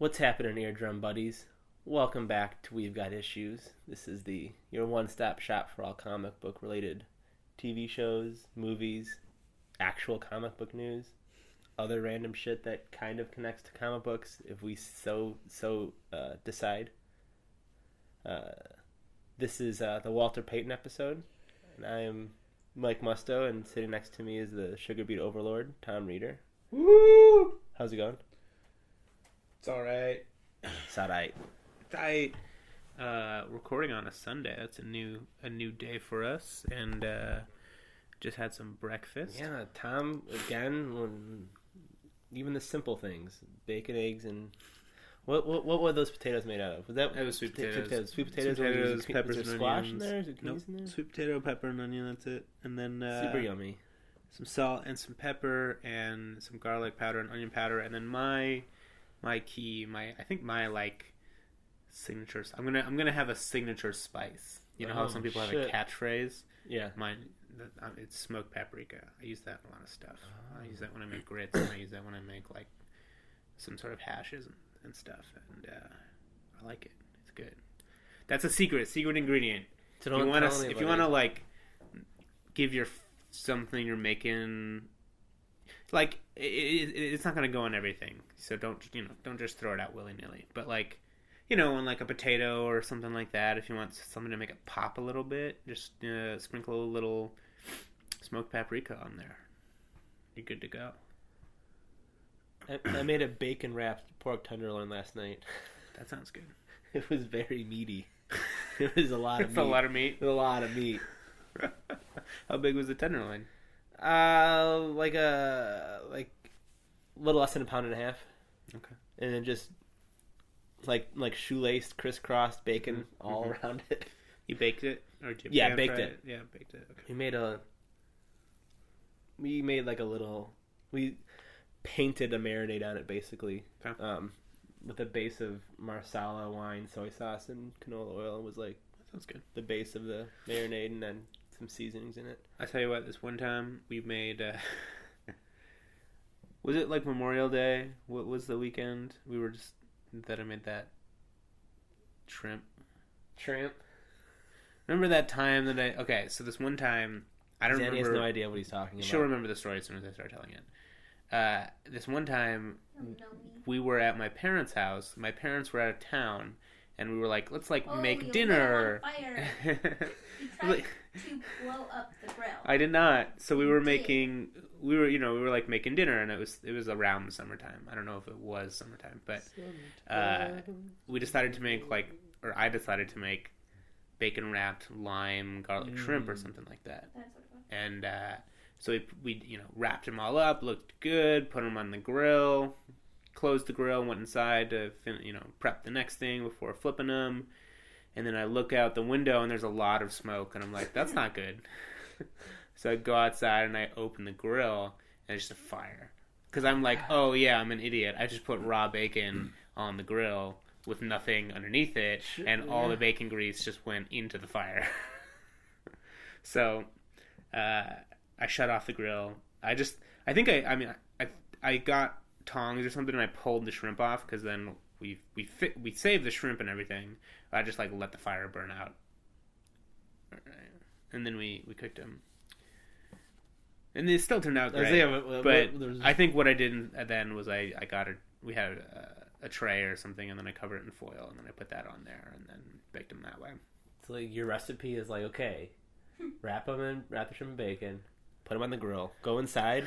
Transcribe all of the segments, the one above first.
What's happening, eardrum buddies? Welcome back to We've Got Issues. This is the your one-stop shop for all comic book related TV shows, movies, actual comic book news, other random shit that kind of connects to comic books if we so so uh, decide. Uh, this is uh, the Walter Payton episode, and I am Mike Musto, and sitting next to me is the Sugar Beat Overlord, Tom Reeder. Woo! How's it going? It's all right. It's alright. I uh, recording on a Sunday. That's a new a new day for us, and uh, just had some breakfast. Yeah, Tom again. When, even the simple things, bacon, eggs, and what what what were those potatoes made out of? Was that That was sweet pota- potatoes. Sweet potatoes. Sweet or potatoes, was there- peppers, was there and squash onions. in there? Is there Nope. in there? Sweet potato, pepper, and onion. That's it. And then uh, Super yummy. some salt and some pepper and some garlic powder and onion powder. And then my my key, my I think my like signatures. I'm gonna I'm gonna have a signature spice. You know how Oh, some people have a catchphrase. Yeah. Mine, um, it's smoked paprika. I use that in a lot of stuff. I use that when I make grits, and I use that when I make like some sort of hashes and, and stuff. And uh, I like it. It's good. That's a secret, secret ingredient. So If you don't want tell to, if you want to like give your something you're making, like it, it, it's not gonna go on everything. So don't you know? Don't just throw it out willy nilly. But like you know, on like a potato or something like that, if you want something to make it pop a little bit, just uh, sprinkle a little smoked paprika on there. You're good to go. I, I made a bacon wrapped pork tenderloin last night. That sounds good. It was very meaty. It was a lot of meat. a lot of meat. a lot of meat. How big was the tenderloin? Uh, like a like a little less than a pound and a half. Okay. and then just like like shoelaced, crisscrossed bacon Mhm, all mhm. around it. You baked it, or did you Yeah, baked fry it. Yeah, baked it. Okay. We made a we made like a little we painted a marinade on it basically, Okay. um, with a base of marsala wine, soy sauce, and canola oil. It was like That sounds good. the base of the marinade, and then some seasonings in it. I tell you what, this one time we made. Uh, was it like Memorial Day? What was the weekend? We were just that I made that shrimp. Shrimp. Remember that time that I? Okay, so this one time I don't Danny remember. has no idea what he's talking about. She'll remember the story as soon as I start telling it. Uh, this one time Don't know me. we were at my parents' house. My parents were out of town, and we were like, "Let's like Oh, make you dinner." on fire. You tried Like- to blow up the grill. I did not. So we were making, we were, you know, we were like making dinner, and it was it was around the summertime. I don't know if it was summertime, but uh, we decided to make like, or I decided to make bacon wrapped lime garlic shrimp or Mm. something like that. That's what it was. And uh, so we, we, you know, wrapped them all up, looked good, put them on the grill, closed the grill, went inside to, fin- you know, prep the next thing before flipping them. And then I look out the window and there's a lot of smoke, and I'm like, that's not good. so I go outside and I open the grill, and it's just a fire. Because I'm like, oh yeah, I'm an idiot. I just put raw bacon on the grill with nothing underneath it, and all the bacon grease just went into the fire. so uh, I shut off the grill. I just, I think I, I mean, I, I got tongs or something, and I pulled the shrimp off because then we we fit, we saved the shrimp and everything. I just like let the fire burn out, and then we we cooked them, and they still turned out great. What- but there's- I think what I did uh, then was I I got a we had a, a tray or something, and then I covered it in foil, and then I put that on there, and then baked them that way. So like your recipe is like okay, wrap them in wrap the shrimp in bacon, put them on the grill, go inside.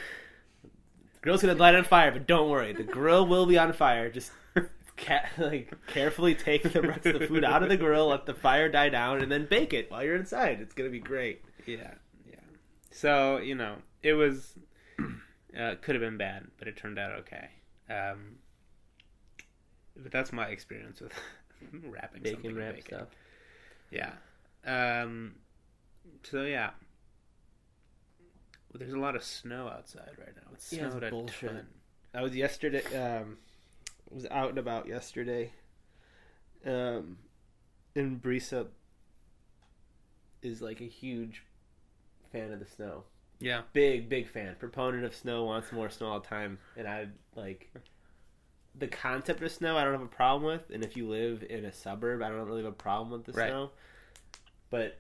Grill's gonna light on fire, but don't worry, the grill will be on fire. Just ca- like carefully take the rest of the food out of the grill, let the fire die down, and then bake it while you're inside. It's gonna be great. Yeah, yeah. So you know, it was uh, could have been bad, but it turned out okay. Um, but that's my experience with wrapping Bacon wrap bacon. stuff. Yeah. Um, so yeah. There's a lot of snow outside right now. It's Yeah, it's snowed a bullshit. ton. I was yesterday. Um, was out and about yesterday. Um, and Brisa is like a huge fan of the snow. Yeah. Big, big fan. Proponent of snow. Wants more snow all the time. And I like the concept of snow I don't have a problem with, and if you live in a suburb, I don't really have a problem with the Right. snow. But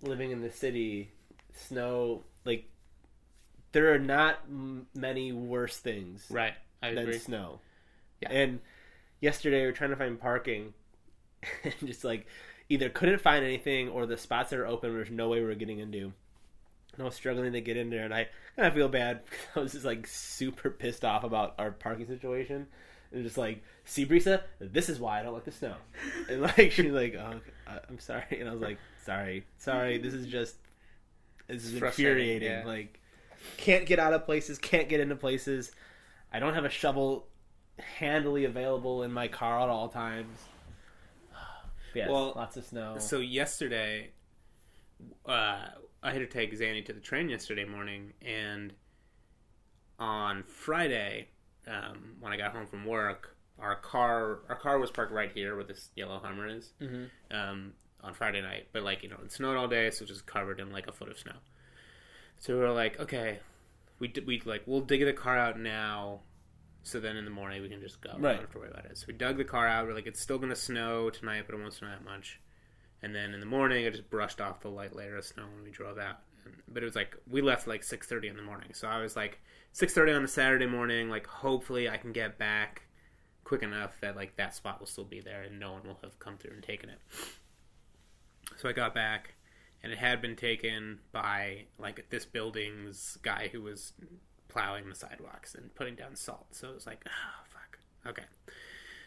living in the city, snow like there are not m- many worse things Right. I than agree. snow. Yeah. And yesterday we were trying to find parking, and just like either couldn't find anything or the spots that are open there's no way we are getting into. And I was struggling to get in there, and I kind of feel bad. I was just like super pissed off about our parking situation, and just like, see, Brisa, this is why I don't like the snow. And like she's like, oh, I'm sorry, and I was like, sorry, sorry, this is just this is infuriating. yeah. Like, can't get out of places, can't get into places. I don't have a shovel handily available in my car at all times. Yes, Well, lots of snow. So yesterday, uh, I had to take Zanny to the train yesterday morning, and on Friday, um, when I got home from work, our car our car was parked right here where this yellow Hummer is. Mhm. Um, on Friday night, but like you know, it snowed all day, so it was just covered in like a foot of snow. So we were like, okay, we d- we like we'll dig the car out now, so then in the morning we can just go. We Right. don't have to worry about it. So we dug the car out. We're like, it's still gonna snow tonight, but it won't snow that much. And then in the morning, I just brushed off the light layer of snow when we drove out. And- But it was like we left like six thirty in the morning, so I was like six thirty on a Saturday morning. Like hopefully I can get back quick enough that like that spot will still be there and no one will have come through and taken it. So I got back, and it had been taken by like this building's guy who was plowing the sidewalks and putting down salt. So it was like, oh fuck, okay.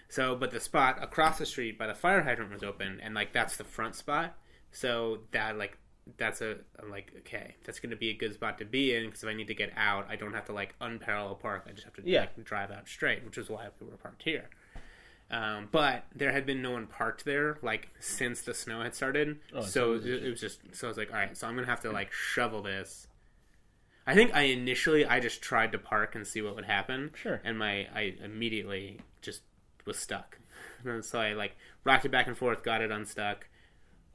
So, but the spot across the street by the fire hydrant was open, and like that's the front spot. So that like that's a I'm like okay, that's going to be a good spot to be in because if I need to get out, I don't have to like unparallel park. I just have to Yeah. like, drive out straight, which is why we were parked here. Um, but there had been no one parked there like since the snow had started. Oh, so so it was it, it was just so I was like, all right, so I'm gonna have to like shovel this. I think I initially I just tried to park and see what would happen. Sure. And my I immediately just was stuck. And so I like rocked it back and forth, got it unstuck,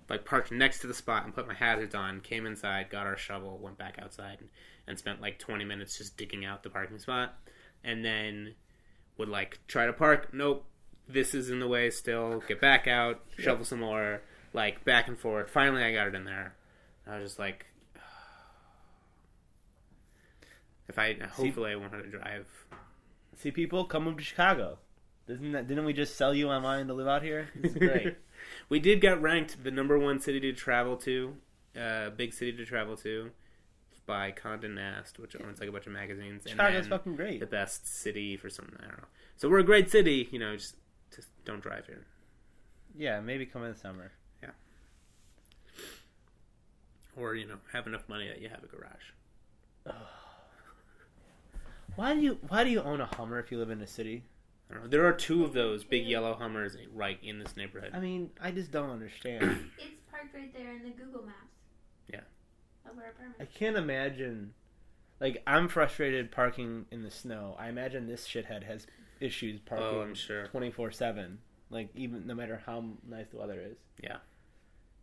like parked next to the spot and put my hazards on, came inside, got our shovel, went back outside and, and spent like 20 minutes just digging out the parking spot. And then would like try to park. Nope. This is in the way still. Get back out, shovel some more, like back and forth. Finally, I got it in there. I was just like, if I hopefully I won't have to drive. See, people come move to Chicago. Isn't that? Didn't we just sell you online to live out here? It's great. we did get ranked the number one city to travel to, uh, big city to travel to, by Condé Nast, which owns like a bunch of magazines. and Chicago's fucking great. The best city for something I don't know. So we're a great city, you know. Just just don't drive here. Yeah, maybe come in the summer. Yeah. Or you know have enough money that you have a garage. Why do you Why do you own a Hummer if you live in a city? I don't know. There are two of those big yellow Hummers eh, right in this neighborhood. I mean, I just don't understand. It's parked right there in the Google Maps. Yeah. Of our I can't imagine. Like, I'm frustrated parking in the snow. I imagine this shithead has issues oh, I'm sure. twenty four seven. Like, even no matter how nice the weather is. Yeah.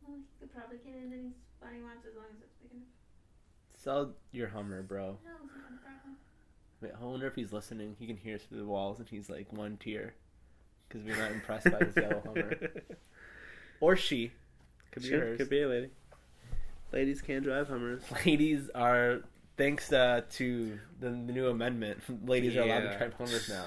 Well, he could probably get in any spot he wants as long as it's big enough. Sell your Hummer, bro. No, it's not a problem. Wait, I wonder if he's listening. He can hear us through the walls, and he's like one tear because we're not impressed by this yellow Hummer. Or she. Could be Sure, hers. could be a lady. Ladies can drive Hummers. Ladies are, thanks uh, to the, the new amendment, ladies are allowed to drive Hummers now.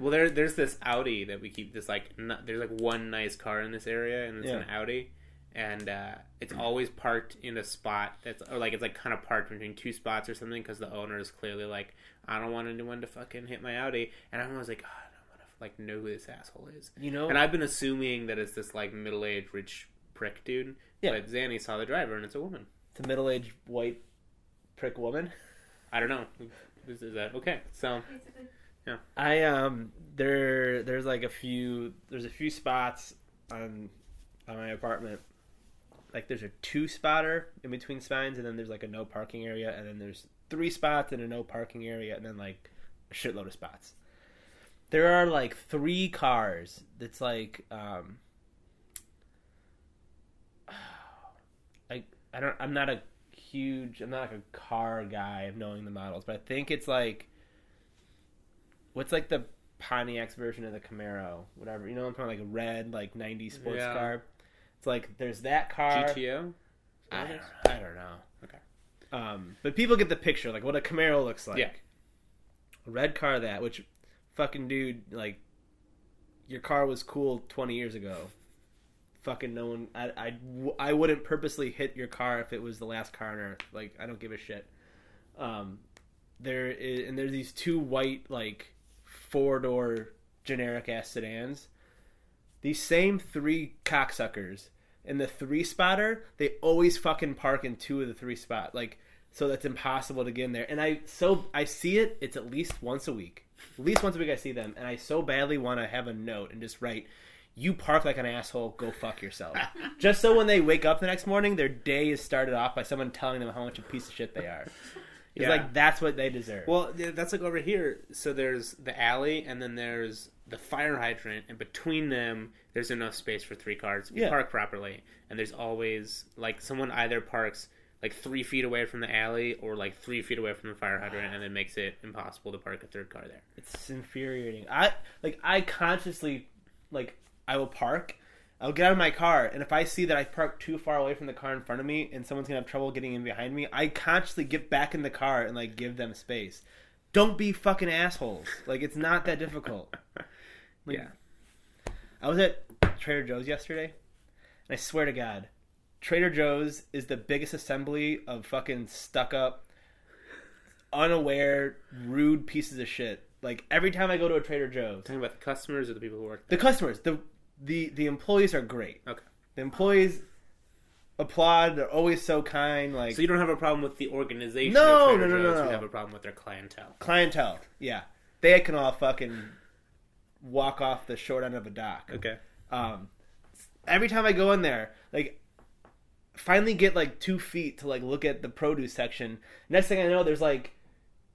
Well, there, there's this Audi that we keep. This like, n there's like one nice car in this area, and it's an Audi, and uh, it's always parked in a spot that's, or like it's like kind of parked between two spots or something, because the owner is clearly like, I don't want anyone to fucking hit my Audi, and I'm always like, oh, I don't want to like know who this asshole is, You know, and I've been assuming that it's this like middle aged rich prick dude, Yeah. but Zanny saw the driver, and it's a woman. it's a middle-aged white prick woman. I don't know. Is, is that okay? So Basically. I um there there's like a few there's a few spots on on my apartment. Like there's a two spotter in between signs and then there's like a no parking area and then there's three spots and a no parking area and then like a shitload of spots. There are like three cars that's like um I I don't I'm not a huge I'm not like a car guy of knowing the models, but I think it's like what's like the Pontiac's version of the Camaro, whatever. You know, I'm talking like a red, like '90s sports Yeah. car. It's like there's that car. GTO. I don't, I don't know. Okay. Um, but people get the picture, like what a Camaro looks like. Yeah. A red car, that which, fucking dude, like, your car was cool 20 years ago. Fucking no one, I, I, I wouldn't purposely hit your car if it was the last car on earth. Like, I don't give a shit. Um, there is, and there's these two white, like, four door generic ass sedans. These same three cocksuckers in the three spotter, they always fucking park in two of the three spot. Like, so that's impossible to get in there. And I so I see it. It's at least once a week. At least once a week I see them, and I so badly want to have a note and just write, "You park like an asshole. Go fuck yourself." just so when they wake up the next morning, their day is started off by someone telling them how much a piece of shit they are. It's Yeah. like that's what they deserve. Well, that's like over here. So there's the alley, and then there's the fire hydrant, and between them, there's enough space for three cars you Yeah. park properly. And there's always like someone either parks like three feet away from the alley or like three feet away from the fire hydrant, and it makes it impossible to park a third car there. It's infuriating. I like I consciously like I will park. I'll get out of my car, and if I see that I parked too far away from the car in front of me, and someone's gonna have trouble getting in behind me, I consciously get back in the car and like give them space. Don't be fucking assholes. Like it's not that difficult. Like, yeah. I was at Trader Joe's yesterday, and I swear to God, Trader Joe's is the biggest assembly of fucking stuck up, unaware, rude pieces of shit. Like every time I go to a Trader Joe's, Talking about the customers or the people who work the customers, the the the employees are great. Okay. The employees applaud. They're always so kind. Like So you don't have a problem with the organization? No, no, no, no, no. You have a problem with their clientele. clientele. Yeah, they can all fucking walk off the short end of a dock. Okay. Um, every time I go in there, like, finally get like two feet to like look at the produce section. Next thing I know, there's like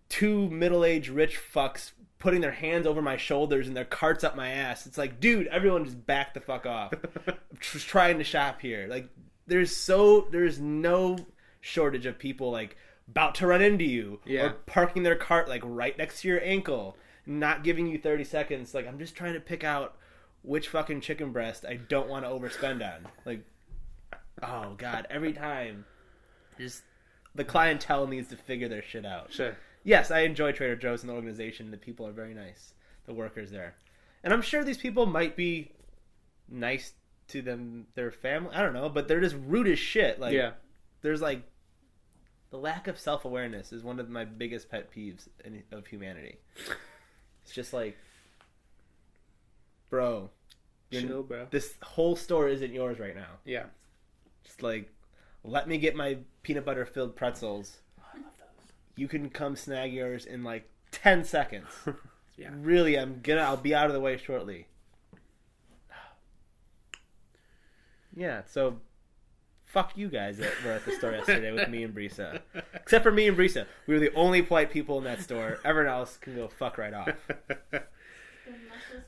two middle-aged rich fucks putting their hands over my shoulders and their carts up my ass. It's like, dude, everyone just back the fuck off. I'm just trying to shop here. Like, there's so there's no shortage of people like about to run into you Yeah. or parking their cart like right next to your ankle, not giving you 30 seconds. Like, I'm just trying to pick out which fucking chicken breast I don't want to overspend on. Like, oh god, every time, just the clientele needs to figure their shit out. Sure. Yes, I enjoy Trader Joe's and the organization. The people are very nice. The workers there, and I'm sure these people might be nice to them, their family. I don't know, but they're just rude as shit. Like, yeah. there's like the lack of self awareness is one of my biggest pet peeves in, of humanity. It's just like, bro, Chill, bro. this whole store isn't yours right now. Yeah. Just like, let me get my peanut butter filled pretzels. I love those. You can come snag yours in like ten seconds. Yeah. Really, I'm gonna. I'll be out of the way shortly. Yeah. So, fuck you guys that were at the store yesterday with me and Brisa. Except for me and Brisa, we were the only polite people in that store. Everyone else can go fuck right off.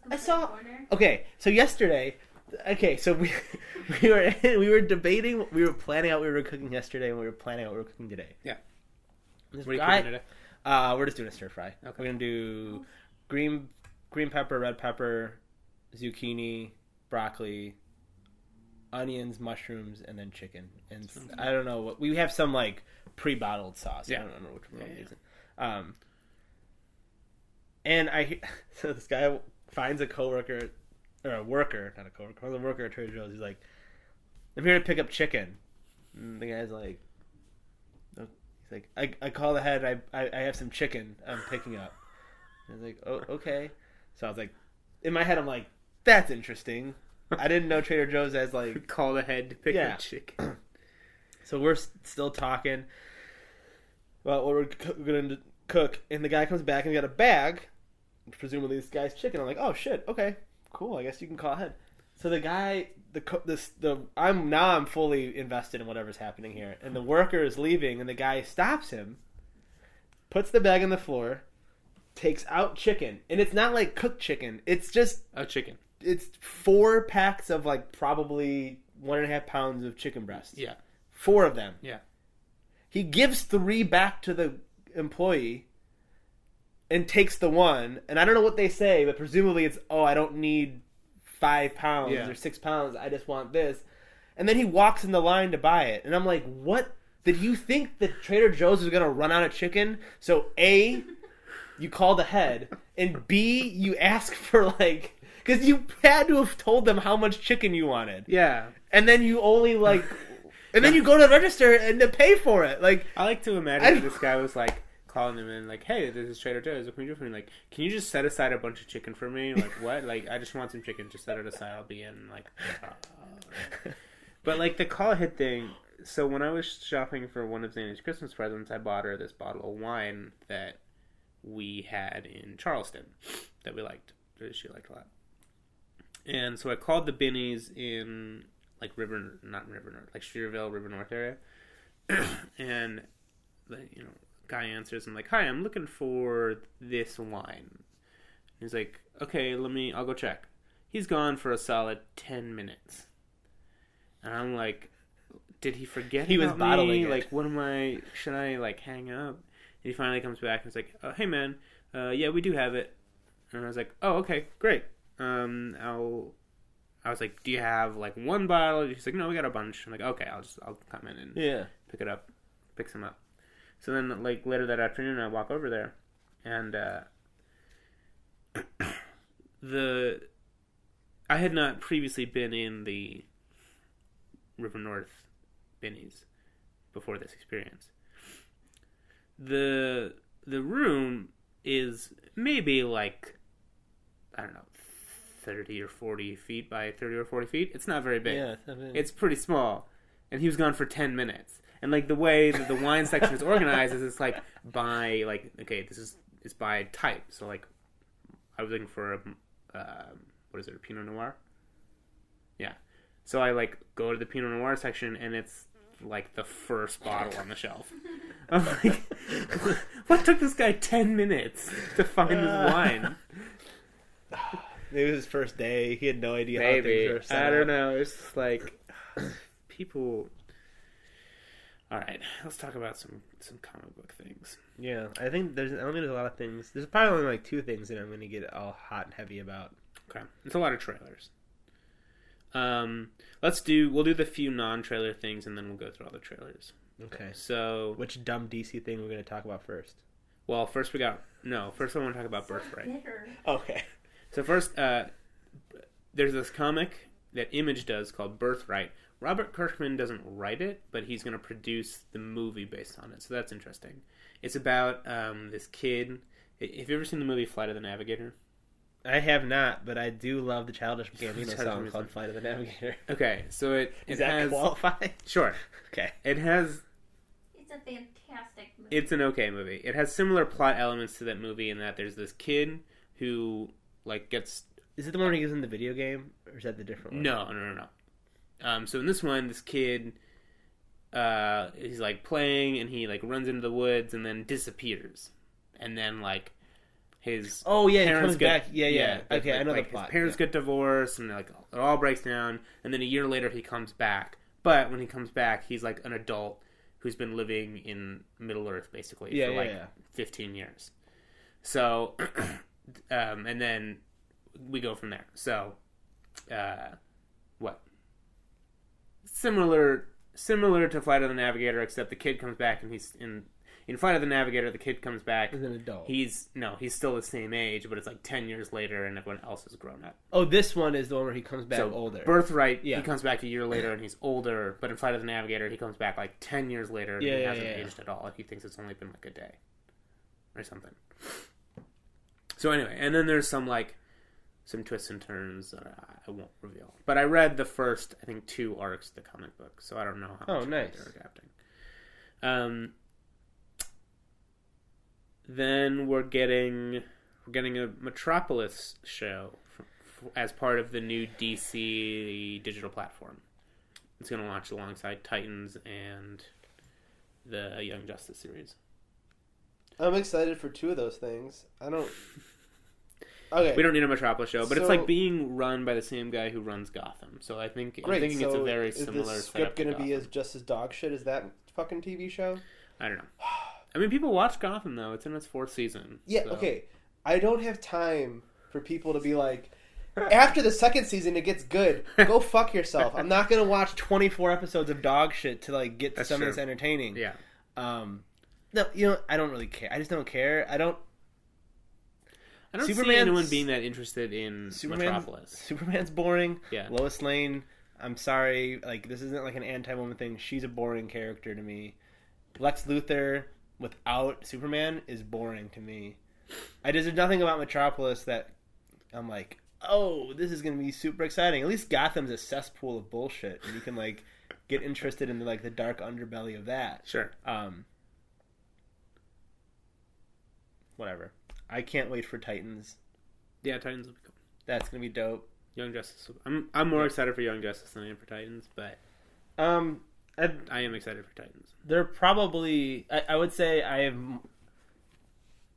I saw- from. Okay, so yesterday, okay, so we we were we were debating, we were planning out what we were cooking yesterday, and we were planning out what we were cooking today. Yeah. This What are you guy- cooking today? Uh, we're just doing a stir fry. Okay. We're gonna do green green pepper, red pepper, zucchini, broccoli, onions, mushrooms, and then chicken. And Sounds I don't know what we have some like pre-bottled sauce. Yeah. I don't remember which one Yeah, we're yeah. using. Um, and I so this guy finds a coworker or a worker, not a coworker, a worker at Trader Joe's. He's like, "I'm here to pick up chicken." And the guy's like, "He's like, I, I call ahead. I, I I have some chicken. I'm picking up." And I was like, "Oh, okay." So I was like, in my head, I'm like, "That's interesting." I didn't know Trader Joe's as like Call ahead to pick Yeah. up chicken. so we're still talking about what we're going to cook, and the guy comes back and he's got a bag, presumably this guy's chicken. I'm like, oh shit, okay, cool. I guess you can call ahead. So the guy, the this the I'm now I'm fully invested in whatever's happening here, and the worker is leaving, and the guy stops him, puts the bag on the floor, takes out chicken, and it's not like cooked chicken. It's just a chicken. it's four packs of like probably one and a half pounds of chicken breast. Yeah. Four of them. Yeah. He gives three back to the employee and takes the one, and I don't know what they say, but presumably it's, oh, I don't need five pounds Yeah. or six pounds. I just want this. And then he walks in the line to buy it, and I'm like, what? Did you think that Trader Joe's was gonna run out of chicken? So a, you called ahead, and b, you ask for like, because you had to have told them how much chicken you wanted, Yeah. and then you only like, and then you go to the register and to pay for it. Like, I like to imagine this guy was like calling them in, like, "Hey, this is Trader Joe's. What can you do for me? Like, can you just set aside a bunch of chicken for me? Like, what? Like, I just want some chicken. Just set it aside. I'll be in. Like, uh, but like the call ahead thing. So when I was shopping for one of Zanny's Christmas presents, I bought her this bottle of wine that we had in Charleston that we liked. That she liked a lot. And so I called the Binny's in like River, not River North, like Streeterville, River North area, and the you know guy answers. I'm like, "Hi, I'm looking for this wine." He's like, "Okay, let me. I'll go check." He's gone for a solid ten minutes, and I'm like, "Did he forget He was bottling me? it. Like, what am I? Should I like hang up?" And he finally comes back and he's like, oh, "Hey, man, uh, yeah, we do have it." And I was like, "Oh, okay, great. Um, I'll." I was like, "Do you have like one bottle?" He's like, "No, we got a bunch." I'm like, "Okay, I'll just I'll come in and yeah, pick it up, picks some up. So then, like later that afternoon, I walk over there, and uh, the I had not previously been in the River North Binny's before this experience. the The room is maybe like I don't know, thirty or forty feet by thirty or forty feet. It's not very big. yeah. It's pretty small, and he was gone for ten minutes. And like the way that the wine section is organized is it's like by like okay this is it's by type. So like I was looking for a um, what is it a Pinot Noir? Yeah. So I like go to the Pinot Noir section and it's like the first bottle on the shelf. I'm like, what took this guy ten minutes to find this wine? It was his first day. He had no idea how Maybe things were set I don't up. know. It's like people. All right, let's talk about some some comic book things. Yeah, I think there's. I don't think there's a lot of things. There's probably only like two things that I'm going to get all hot and heavy about. Okay, it's a lot of trailers. Um, let's do. We'll do the few non-trailer things, and then we'll go through all the trailers. Okay. So, Which dumb DC thing we're going to talk about first? well, first we got no. First, I want to talk about So Birthright. bitter. Okay. So first, uh, there's this comic that Image does called Birthright. Robert Kirkman doesn't write it, but he's going to produce the movie based on it. So that's interesting. It's about um, this kid. Have you ever seen the movie Flight of the Navigator? I have not, but I do love the Childish Gambino Childish song Gambino called song. "Flight of the Navigator." Okay, so it, it Does that has qualify? sure. Okay. It has It's a fantastic movie. it's an okay movie. It has similar plot elements to that movie in that there's this kid who like gets Is it the one where he was in the video game, or is that the different one? No, no, no, no. Um, so in this one, this kid, uh, he's like playing, and he like runs into the woods, and then disappears, and then like his Oh yeah, he parents comes get back. Yeah, yeah. like- okay, I know like, the plot. His parents get divorced, and like it all breaks down, and then a year later he comes back. But when he comes back, he's like an adult who's been living in Middle Earth basically Yeah, for yeah, like yeah. 15 years. So, um, and then we go from there. So, uh, what? Similar, similar to Flight of the Navigator, except the kid comes back and he's in in Flight of the Navigator. The kid comes back. As an adult. He's no, he's still the same age, but it's like 10 years later, and everyone else has grown up. oh, this one is the one where he comes back so older. Birthright, Yeah. he comes back a year later and he's older, but in Flight of the Navigator, he comes back like 10 years later and Yeah, he yeah, hasn't yeah, yeah. aged at all. He thinks it's only been like a day or something. So anyway, and then there's some like some twists and turns that I won't reveal. But I read the first, I think, two arcs of the comic book, so I don't know how Oh, much nice. they're adapting. Um, then we're getting we're getting a Metropolis show f- f- as part of the new DC digital platform. It's going to launch alongside Titans and the Young Justice series. I'm excited for two of those things. I don't. Okay. We don't need a Metropolis show, but it's like being run by the same guy who runs Gotham. So I think Great. I'm thinking it's so a very is similar the setup script going to be as just as dog shit as that fucking TV show? I don't know. I mean, people watch Gotham though. It's in its fourth season. Yeah, so- okay. I don't have time for people to be like, after the second season it gets good. Go fuck yourself. I'm not gonna watch 24 episodes of dog shit to like get to That's some true. of this entertaining. Yeah. Um, no, you know, I don't really care. I just don't care. I don't. I don't see Superman's- anyone being that interested in Superman's- Metropolis. Superman's boring. Yeah. Lois Lane. I'm sorry. Like this isn't like an anti-woman thing. She's a boring character to me. Lex Luthor without Superman is boring to me. I just there's nothing about Metropolis that I'm like, oh, this is gonna be super exciting. At least Gotham's a cesspool of bullshit, and you can like get interested in like the dark underbelly of that. Sure. Um, whatever. I can't wait for Titans. Yeah, Titans will be cool. That's gonna be dope. Young Justice. I'm I'm more excited for Young Justice than I am for Titans, but Um, I, I am excited for Titans. they're probably. I, I would say I have.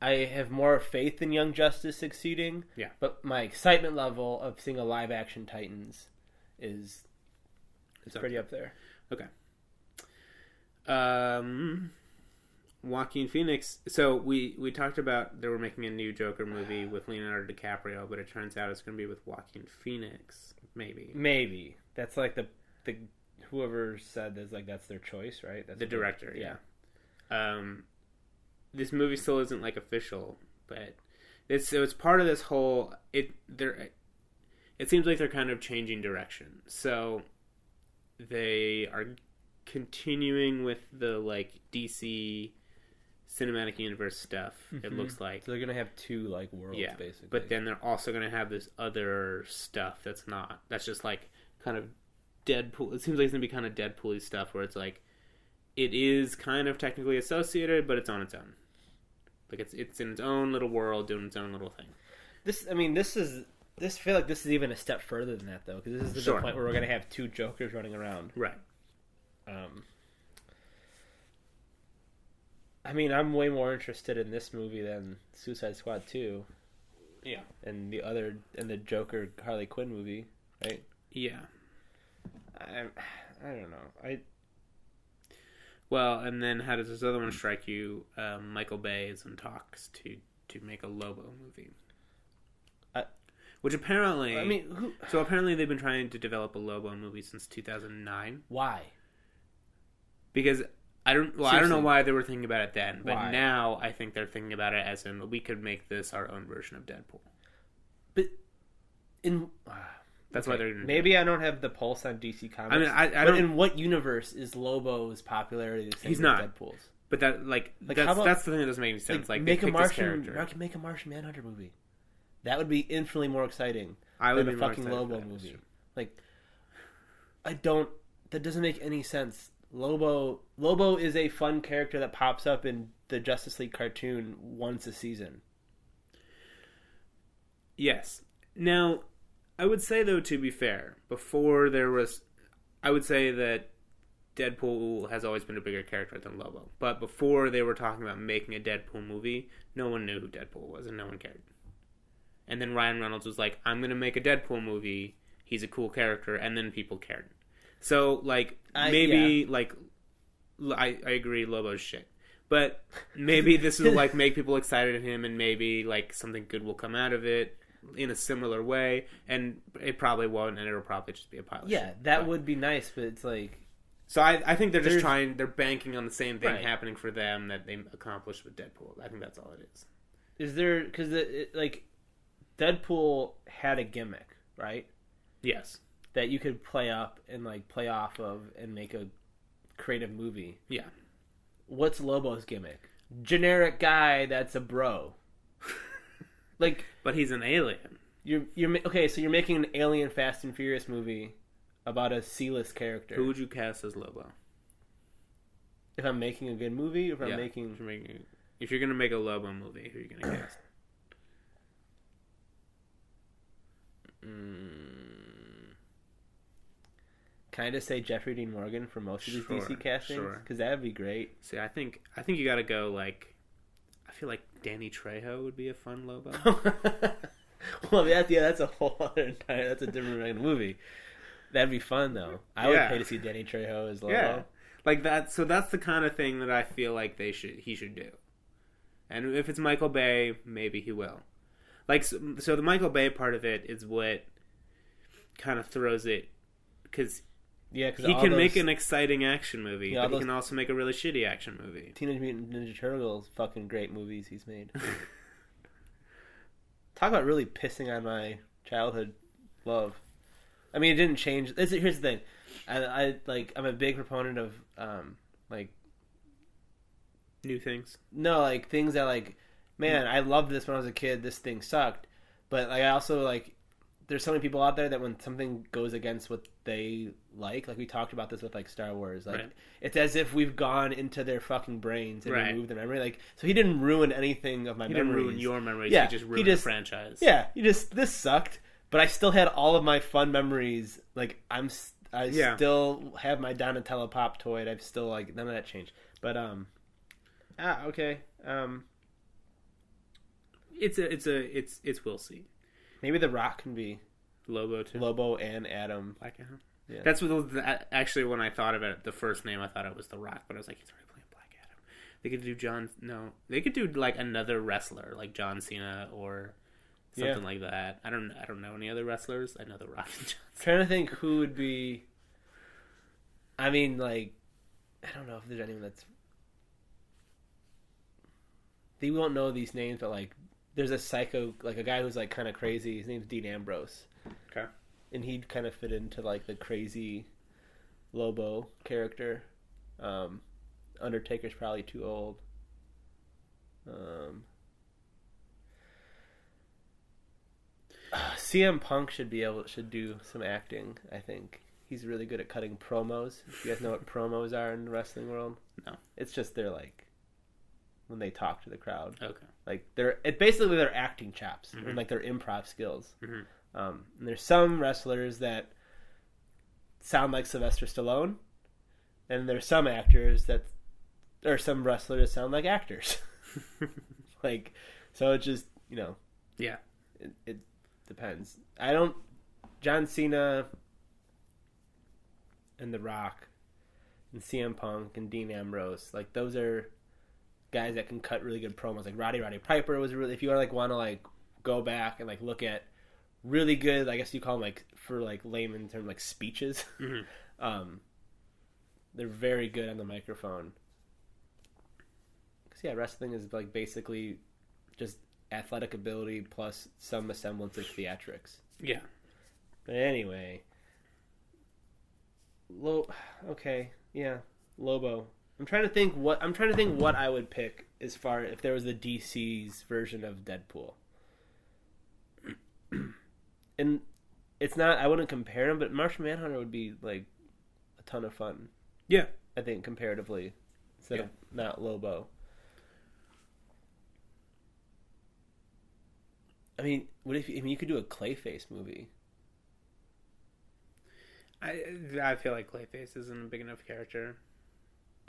I have more faith in Young Justice succeeding. Yeah. But my excitement level of seeing a live action Titans is It's pretty up there. Okay. Um, Joaquin Phoenix. So we we talked about they were making a new Joker movie with Leonardo DiCaprio, but it turns out it's going to be with Joaquin Phoenix. Maybe Maybe that's like the the whoever said that's like that's their choice, right? That's the director. Yeah. Um, this movie still isn't like official, but it's so it's part of this whole. It there. It seems like they're kind of changing direction. So they are continuing with the like DC cinematic universe stuff. It Mhm. looks like, So they're gonna have two like worlds Yeah, basically. but then they're also going to have this other stuff that's not. That's just like kind of Deadpool. It seems like it's going to be kind of Deadpool-y stuff where it's like it is kind of technically associated, but it's on its own. Like it's it's in its own little world doing its own little thing. This, I mean, this is this. I feel like this is even a step further than that, though, because this is the Sure. point where we're gonna have two Jokers running around. Right. Um, I mean, I'm way more interested in this movie than Suicide Squad two, Yeah. and the other, and the Joker Harley Quinn movie, right? Yeah. I, I don't know. I Well, and then how does this other one strike you? Um, Michael Bay is in talks to to make a Lobo movie. I- Which apparently, I mean, who? so apparently they've been trying to develop a Lobo movie since 2009. Why? Because I don't, well, I don't know why they were thinking about it then, but Why? now I think they're thinking about it as in we could make this our own version of Deadpool. But in ah, That's why they're maybe I don't have the pulse on DC Comics. I mean, I, I but don't, in what universe is Lobo's popularity the same He's as not. Deadpool's? but that like, Like, that's about- that's the thing that doesn't make any sense. Like, they make a Martian, make a Martian Manhunter movie. That would be infinitely more exciting I would than be a fucking Lobo movie. Like, I don't. That doesn't make any sense. Lobo Lobo is a fun character that pops up in the Justice League cartoon once a season. Yes. Now, I would say though, to be fair, before there was, I would say that Deadpool has always been a bigger character than Lobo. But before they were talking about making a Deadpool movie, no one knew who Deadpool was, and no one cared. And then Ryan Reynolds was like, "I'm gonna make a Deadpool movie. He's a cool character," and then people cared. So like I- maybe like I, I agree, Lobo's shit. But maybe this will like make people excited at him, and maybe like something good will come out of it in a similar way. And it probably won't, and it'll probably just be a pile Yeah, shit. that But- would be nice, but it's like So I, I think they're just trying. They're banking on the same thing Right. happening for them that they accomplished with Deadpool. I think that's all it is. is there because it, like Deadpool had a gimmick, right? Yes. That you could play up and like play off of and make a creative movie. Yeah. What's Lobo's gimmick? Generic guy that's a bro. like But he's an alien. you're you're okay, so you're making an Alien Fast and Furious movie about a C-list character. Who would you cast as Lobo? if I'm making a good movie, if I'm Yeah, making If you're, making, if you're gonna make a Lobo movie, who are you gonna cast? Mm. I just say Jeffrey Dean Morgan for most of these Sure, DC castings? sure. Because that'd be great. See, I think I think you got to go like. I feel like Danny Trejo would be a fun Lobo. well, that, yeah, that's a whole other entire. That's a different movie. That'd be fun though. I would Yeah. pay to see Danny Trejo as Lobo. yeah, like that. So that's the kind of thing that I feel like they should he should do. And if it's Michael Bay, maybe he will. Like so, so the Michael Bay part of it is what kind of throws it because Yeah, because he can make an exciting action movie, Yeah, but he can also make a really shitty action movie. Teenage Mutant Ninja Turtles fucking great movies he's made. Talk about really pissing on my childhood love. I mean, it didn't change. This, here's the thing, I, I like. I'm a big proponent of um, like New things. no, like things that like, man, I loved this when I was a kid. This thing sucked, but like I also like. There's so many people out there that when something goes against what they like, like we talked about this with like Star Wars, like Right. it's as if we've gone into their fucking brains and Right. removed their memory. Like, so he didn't ruin anything of my He memories. didn't ruin your memories. Yeah, he just he ruined just- the franchise. Yeah, you just this sucked, but I still had all of my fun memories. Like I'm, I Yeah. still have my Donatello pop toy. I've still like none of that changed. But um, ah, okay. Um, It's a it's a it's it's we'll see. Maybe The Rock can be Lobo too. Lobo and Adam. Black Adam. Yeah. That's what that, actually when I thought about it, the first name I thought it was The Rock, but I was like, he's already playing Black Adam. They could do John. No, they could do like another wrestler, like John Cena or something Yeah. like that. I don't. I don't know any other wrestlers. I know The Rock and John. Cena. trying to think who would be. I mean, like, I don't know if there's anyone that's. They won't know these names, but like, there's a psycho, like a guy who's like kind of crazy. His name's Dean Ambrose. Okay. And he'd kind of fit into like the crazy Lobo character. Um, Undertaker's probably too old. Um, CM Punk should be able should do some acting. I think he's really good at cutting promos. You guys know what promos are in the wrestling world? No. It's just they're like when they talk to the crowd. Okay. Like they're it basically their acting chops Mhm. and like their improv skills. Mhm. Um, and there's some wrestlers that sound like Sylvester Stallone, and there's some actors that or some wrestlers that sound like actors. like so it just you know Yeah. it, it depends. I don't. John Cena and The Rock and CM Punk and Dean Ambrose, like those are guys that can cut really good promos. Like Roddy Roddy Piper was really. If you like want to like go back and like look at really good, I guess you call them like for like layman term like speeches. Mhm. um, they're very good on the microphone. Cause yeah, wrestling is like basically just athletic ability plus some semblance of theatrics. Yeah. But anyway, Lo- okay, yeah, Lobo. I'm trying to think what I'm trying to think what I would pick as far if there was the DC's version of Deadpool. and it's not I wouldn't compare them, but Martian Manhunter would be like a ton of fun. Yeah. I think comparatively instead Yeah. of not Lobo. I mean, what if I mean you could do a Clayface movie? I I feel like Clayface isn't a big enough character.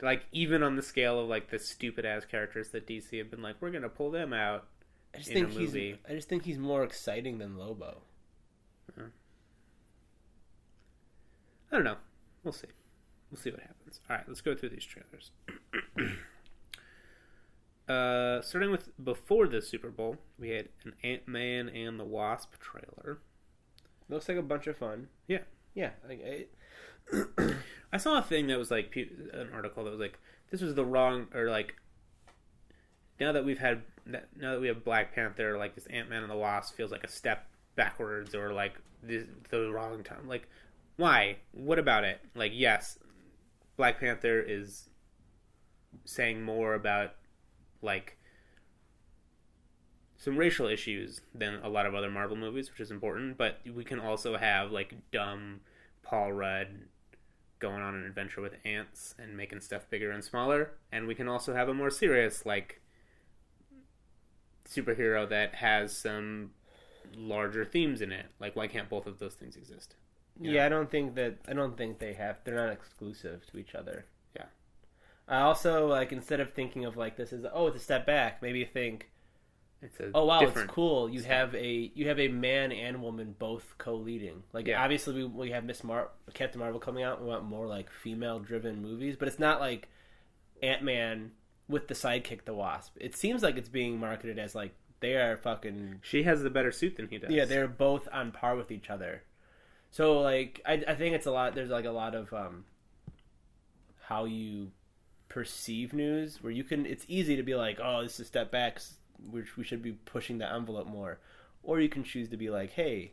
Like even on the scale of like the stupid ass characters that DC have been like, we're gonna pull them out. I just in think a he's. I just think he's more exciting than Lobo. I don't know. We'll see. We'll see what happens. All right, let's go through these trailers. uh, starting with before the Super Bowl, we had an Ant Man and the Wasp trailer. Looks like a bunch of fun. Yeah. Yeah. Like, I, I saw a thing that was like an article that was like this was the wrong or like now that we've had now that we have Black Panther, like this Ant Man and the Wasp feels like a step backwards or like the, the wrong time. Like, why? What about it? Like, yes, Black Panther is saying more about like some racial issues than a lot of other Marvel movies, which is important. But we can also have like dumb Paul Rudd going on an adventure with ants and making stuff bigger and smaller, and we can also have a more serious like superhero that has some larger themes in it. Like, why can't both of those things exist? yeah. I don't think that I don't think they have. They're not exclusive to each other. Yeah. I also like instead of thinking of like this as oh it's a step back, maybe think It's a Oh wow, it's cool. You have a you have a man and woman both co-leading. Like Yeah. obviously we we have Miss Mar Captain Marvel coming out. We want more like female driven movies, but it's not like Ant Man with the sidekick the Wasp. It seems like it's being marketed as like they are fucking She has the better suit than he does. yeah they're both on par with each other. So like I I think it's a lot. There's like a lot of um how you perceive news where you can it's easy to be like oh this is a step back we we should be pushing the envelope more or you can choose to be like hey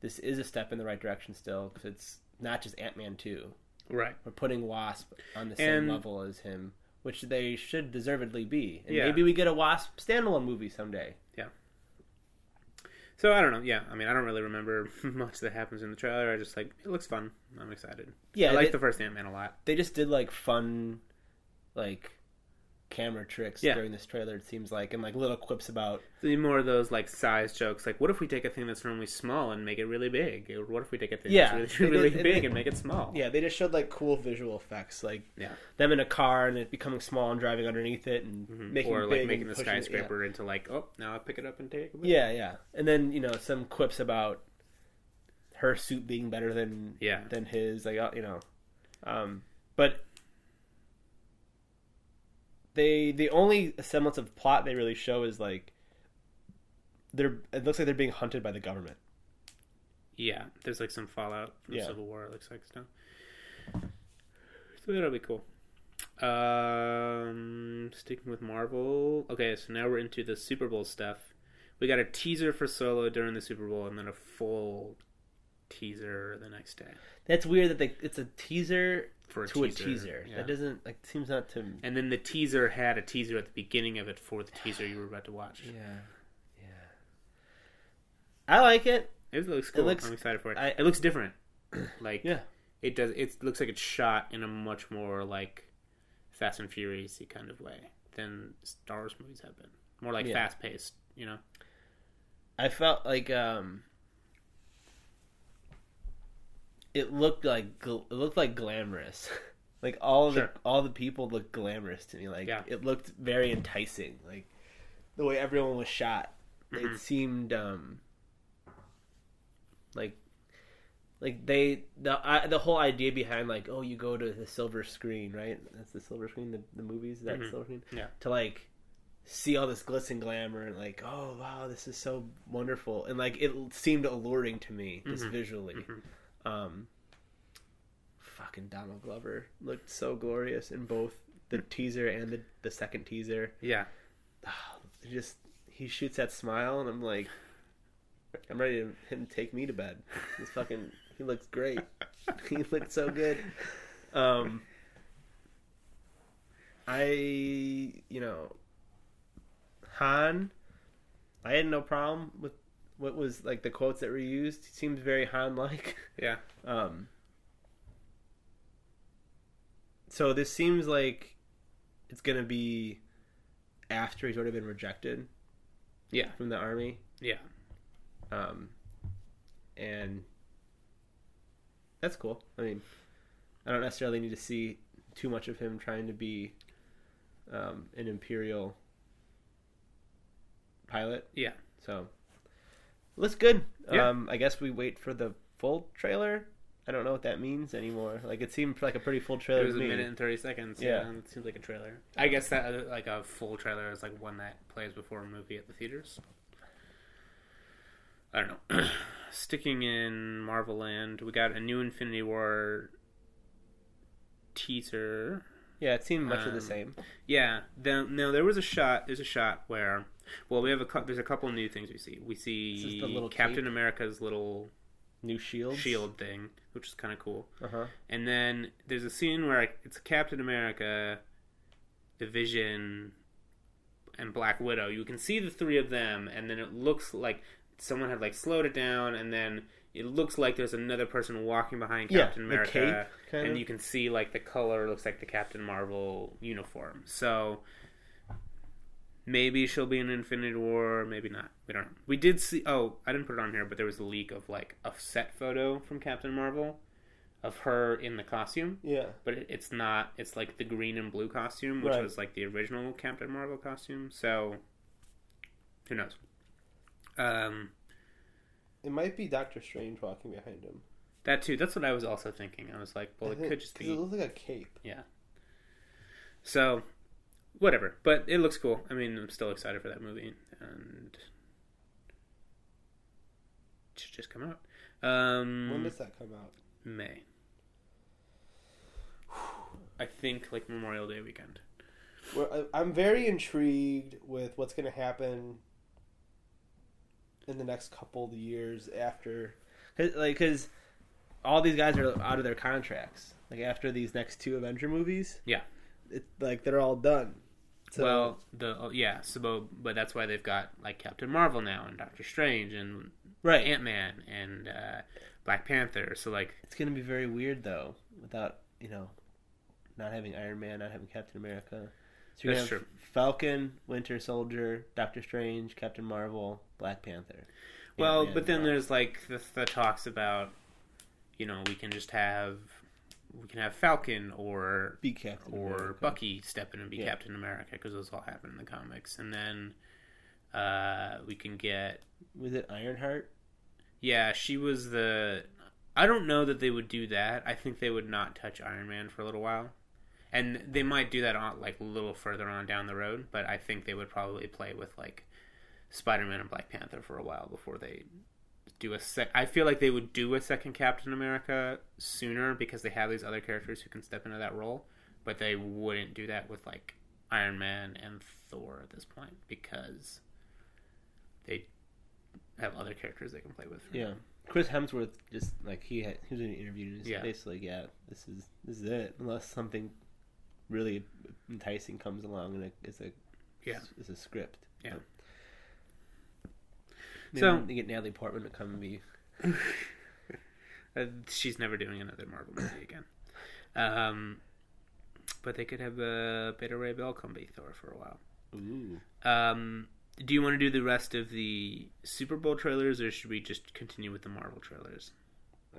this is a step in the right direction still because it's not just ant-man 2 right. we're putting wasp on the same And- level as him which they should deservedly be and Yeah. maybe we get a wasp standalone movie someday Yeah. So I don't know. Yeah, I mean, I don't really remember much that happens in the trailer. I just like it looks fun. I'm excited. yeah I like the first Ant Man a lot. they just did like fun like camera tricks Yeah. during this trailer it seems like and like little quips about The more of those like size jokes, like what if we take a thing that's normally small and make it really big? Or what if we take a thing Yeah, that's really, really did- big they- and make it small? Yeah, they just showed like cool visual effects, like Yeah. them in a car and it becoming small and driving underneath it and Mhm. making or like making the pushing it, skyscraper into like, oh, now I pick it up and take it. Yeah. yeah, yeah, and then you know some quips about her suit being better than Yeah. than his, like uh, you know, um, but they the only semblance of plot they really show is like they're it looks like they're being hunted by the government. Yeah, there's like some fallout from Yeah. Civil War. It looks like stuff. So that'll be cool. Um, sticking with Marvel. Okay, so now we're into the Super Bowl stuff. We got a teaser for Solo during the Super Bowl, and then a full teaser the next day That's weird that they it's a teaser for a to teaser. a teaser. Yeah. That doesn't like seems not to And then the teaser had a teaser at the beginning of it for the teaser you were about to watch. Yeah, yeah. I like it. It looks cool. looks- I'm excited for it. I- it looks different. Like Yeah. it does. It looks like it's shot in a much more like Fast and Furious kind of way than Star Wars movies have been. More like Yeah. fast paced. You know. I felt like um, it looked like gl- it looked like glamorous. like all Sure. the all the people looked glamorous to me. Like Yeah. it looked very enticing. Like the way everyone was shot, Mhm. it seemed um, like like they the I, the whole idea behind like oh you go to the silver screen right that's the silver screen the, the movies that Mhm. silver screen Yeah. to like see all this glitz and glamour and like oh wow this is so wonderful and like it seemed alluring to me just Mhm. visually Mhm. Um fucking Donald Glover looked so glorious in both the teaser and the, the second teaser. Yeah. It just he shoots that smile and I'm like I'm ready to him take me to bed. He's fucking he looks great. He looked so good. Um I you know Han I had no problem with what was like the quotes that were used he seemed very Han like Yeah. um so this seems like it's gonna be after he's already been rejected Yeah. from the army Yeah. um and that's cool i mean i don't necessarily need to see too much of him trying to be um, an imperial pilot Yeah. so looks good Yeah. um i guess we wait for the full trailer i don't know what that means anymore like it seemed like a pretty full trailer It was a minute and thirty seconds. Yeah. Yeah. It seems like a trailer. I guess that uh, like a full trailer is like one that plays before a movie at the theaters. I don't know. Sticking in Marvel Land, we got a new Infinity War teaser. yeah it seemed much of the Um, same Yeah. No, there was a shot. There's a shot where, well, we have a there's a couple new things we see. We see the little Captain cape? America's little new shield shield thing, which is kind of cool. uh-huh And then there's a scene where it's Captain America, the Vision, and Black Widow. You can see the three of them, and then it looks like someone had like slowed it down, and then it looks like there's another person walking behind Yeah, Captain the America, cape, and of. you can see like the color looks like the Captain Marvel uniform. So maybe she'll be in Infinity War, maybe not. We don't know. We did see. Oh, I didn't put it on here, but there was a leak of like a set photo from Captain Marvel of her in the costume, yeah but it, it's not. It's like the green and blue costume, which Right. was like the original Captain Marvel costume. So Who knows? Um, It might be Doctor Strange walking behind him. that too. That's what I was also thinking. I was like, well, it could just be It looks like a cape. Yeah. So. Whatever, but it looks cool. I mean, I'm still excited for that movie, and it should just come out. Um, When does that come out? May. I think like Memorial Day weekend. Well, I'm very intrigued with what's going to happen in the next couple of years after, Cause, like, because all these guys are out of their contracts. Like after these next two Avenger movies, Yeah. it, like they're all done. So, well, the oh, yeah, so but that's why they've got like Captain Marvel now and Doctor Strange and right, Ant Man and uh, Black Panther. So like, it's going to be very weird though, without you know, not having Iron Man, not having Captain America. So you're That's gonna have true. Falcon, Winter Soldier, Doctor Strange, Captain Marvel, Black Panther. well, Ant-Man, but then Thor. there's like the, the talks about, you know, we can just have we can have Falcon or be Captain or America. Bucky step in and be Yeah. Captain America because those all happen in the comics, and then uh, we can get Was it Ironheart? Yeah, she was the. I don't know that they would do that. I think they would not touch Iron Man for a little while, and they might do that on like a little further on down the road. But I think they would probably play with like Spider Man and Black Panther for a while before they do a sec. I feel like they would do a second Captain America sooner because they have these other characters who can step into that role. But they wouldn't do that with like Iron Man and Thor at this point because they have other characters they can play with. Yeah. Chris Hemsworth just like he had he was in an interview and he's Yeah. basically like, yeah, this is this is it unless something really enticing comes along and it is a Yeah. it's a script. Yeah. Maybe So- they get Natalie Portman to come and be Uh, she's never doing another Marvel movie again. Um, but they could have uh, Beta Ray Bill come be Thor for a while. ooh. Um, do you want to do the rest of the Super Bowl trailers, or should we just continue with the Marvel trailers?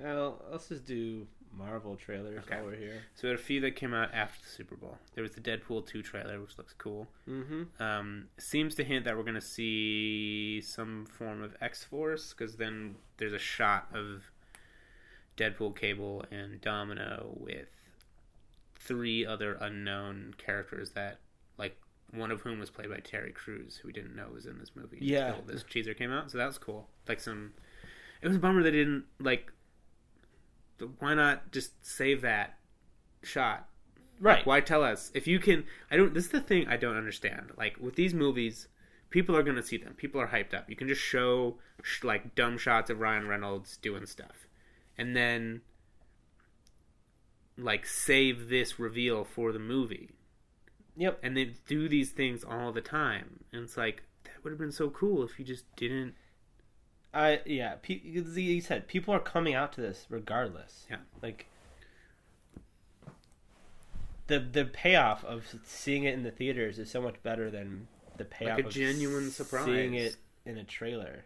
Well, let's just do Marvel trailers Okay. while we're here. So there are a few that came out after the Super Bowl. There was the Deadpool 2 trailer, which looks cool. Mm-hmm. Um, seems to hint that we're going to see some form of X Force, because then there's a shot of Deadpool, Cable, and Domino with three other unknown characters that, like, one of whom was played by Terry Crews, who we didn't know was in this movie Yeah. until this teaser came out. So that was cool. Like some, it was a bummer they didn't like. Why not just save that shot Right. why tell us if you can? I don't. This is the thing I don't understand. Like with these movies, people are going to see them. People are hyped up. You can just show sh- like dumb shots of Ryan Reynolds doing stuff, and then like save this reveal for the movie. Yep. And they do these things all the time, and it's like that would have been so cool if you just didn't. I yeah. Pe- you said people are coming out to this regardless. Yeah. Like the the payoff of seeing it in the theaters is so much better than the payoff a of genuine surprise. seeing it in a trailer.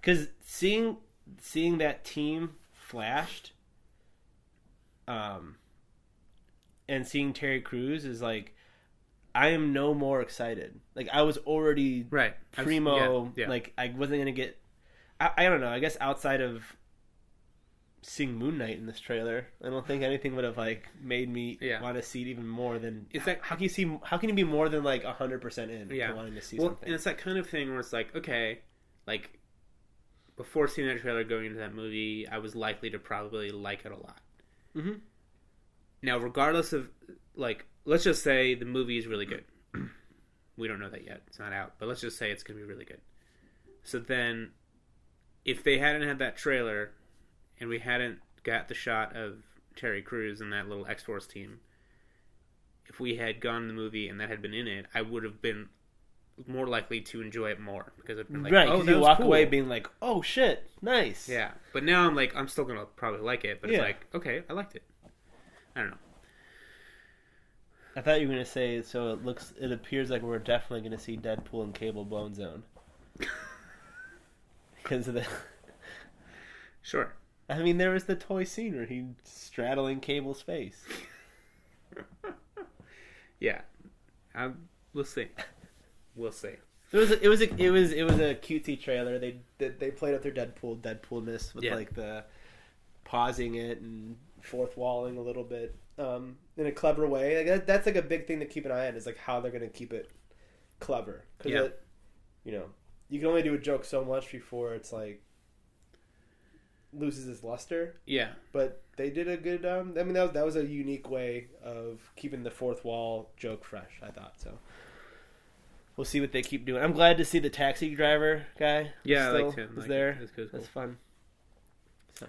Because seeing seeing that team flashed, um, and seeing Terry Crews is like, I am no more excited. Like I was already Right. Primo. yeah, yeah. Like I wasn't gonna get. I, I don't know. I guess outside of seeing Moon Knight in this trailer, I don't think anything would have like made me Yeah. want to see it even more than. It's like how can you see? How can you be more than like hundred percent in? Yeah. wanting to see well, something. and it's that kind of thing where it's like, okay, like before seeing that trailer going into that movie, I was likely to probably like it a lot. Mm-hmm. Now, regardless of like, let's just say the movie is really good. we don't know that yet; it's not out. But let's just say it's going to be really good. So then, if they hadn't had that trailer, and we hadn't got the shot of Terry Crews and that little X Force team, if we had gone to the movie and that had been in it, I would have been more likely to enjoy it more because I'd been like, right, oh, you walk cool. away being like, "Oh shit, nice." Yeah, but now I'm like, I'm still gonna probably like it, but it's like, okay, I liked it. I don't know. I thought you were gonna say. So it looks. It appears like we're definitely gonna see Deadpool and Cable Bone Zone because of the. Sure. I mean, there was the toy scene where he straddling Cable's face. Yeah, um, we'll see. We'll see. It was a, it was a, it was it was a cutesy trailer. They they, they played up their Deadpool Deadpoolness with Yeah. like the pausing it and fourth walling a little bit um, in a clever way. Like that, that's like a big thing to keep an eye on is like how they're gonna keep it clever. 'Cause Yeah. it- you know, you can only do a joke so much before it's like loses its luster. Yeah, But they did a good. Um, I mean, that was, that was a unique way of keeping the fourth wall joke fresh. I thought so. We'll see what they keep doing. I'm glad to see the taxi driver guy. yeah, I liked him. Was Like, there? That's good. That's fun. So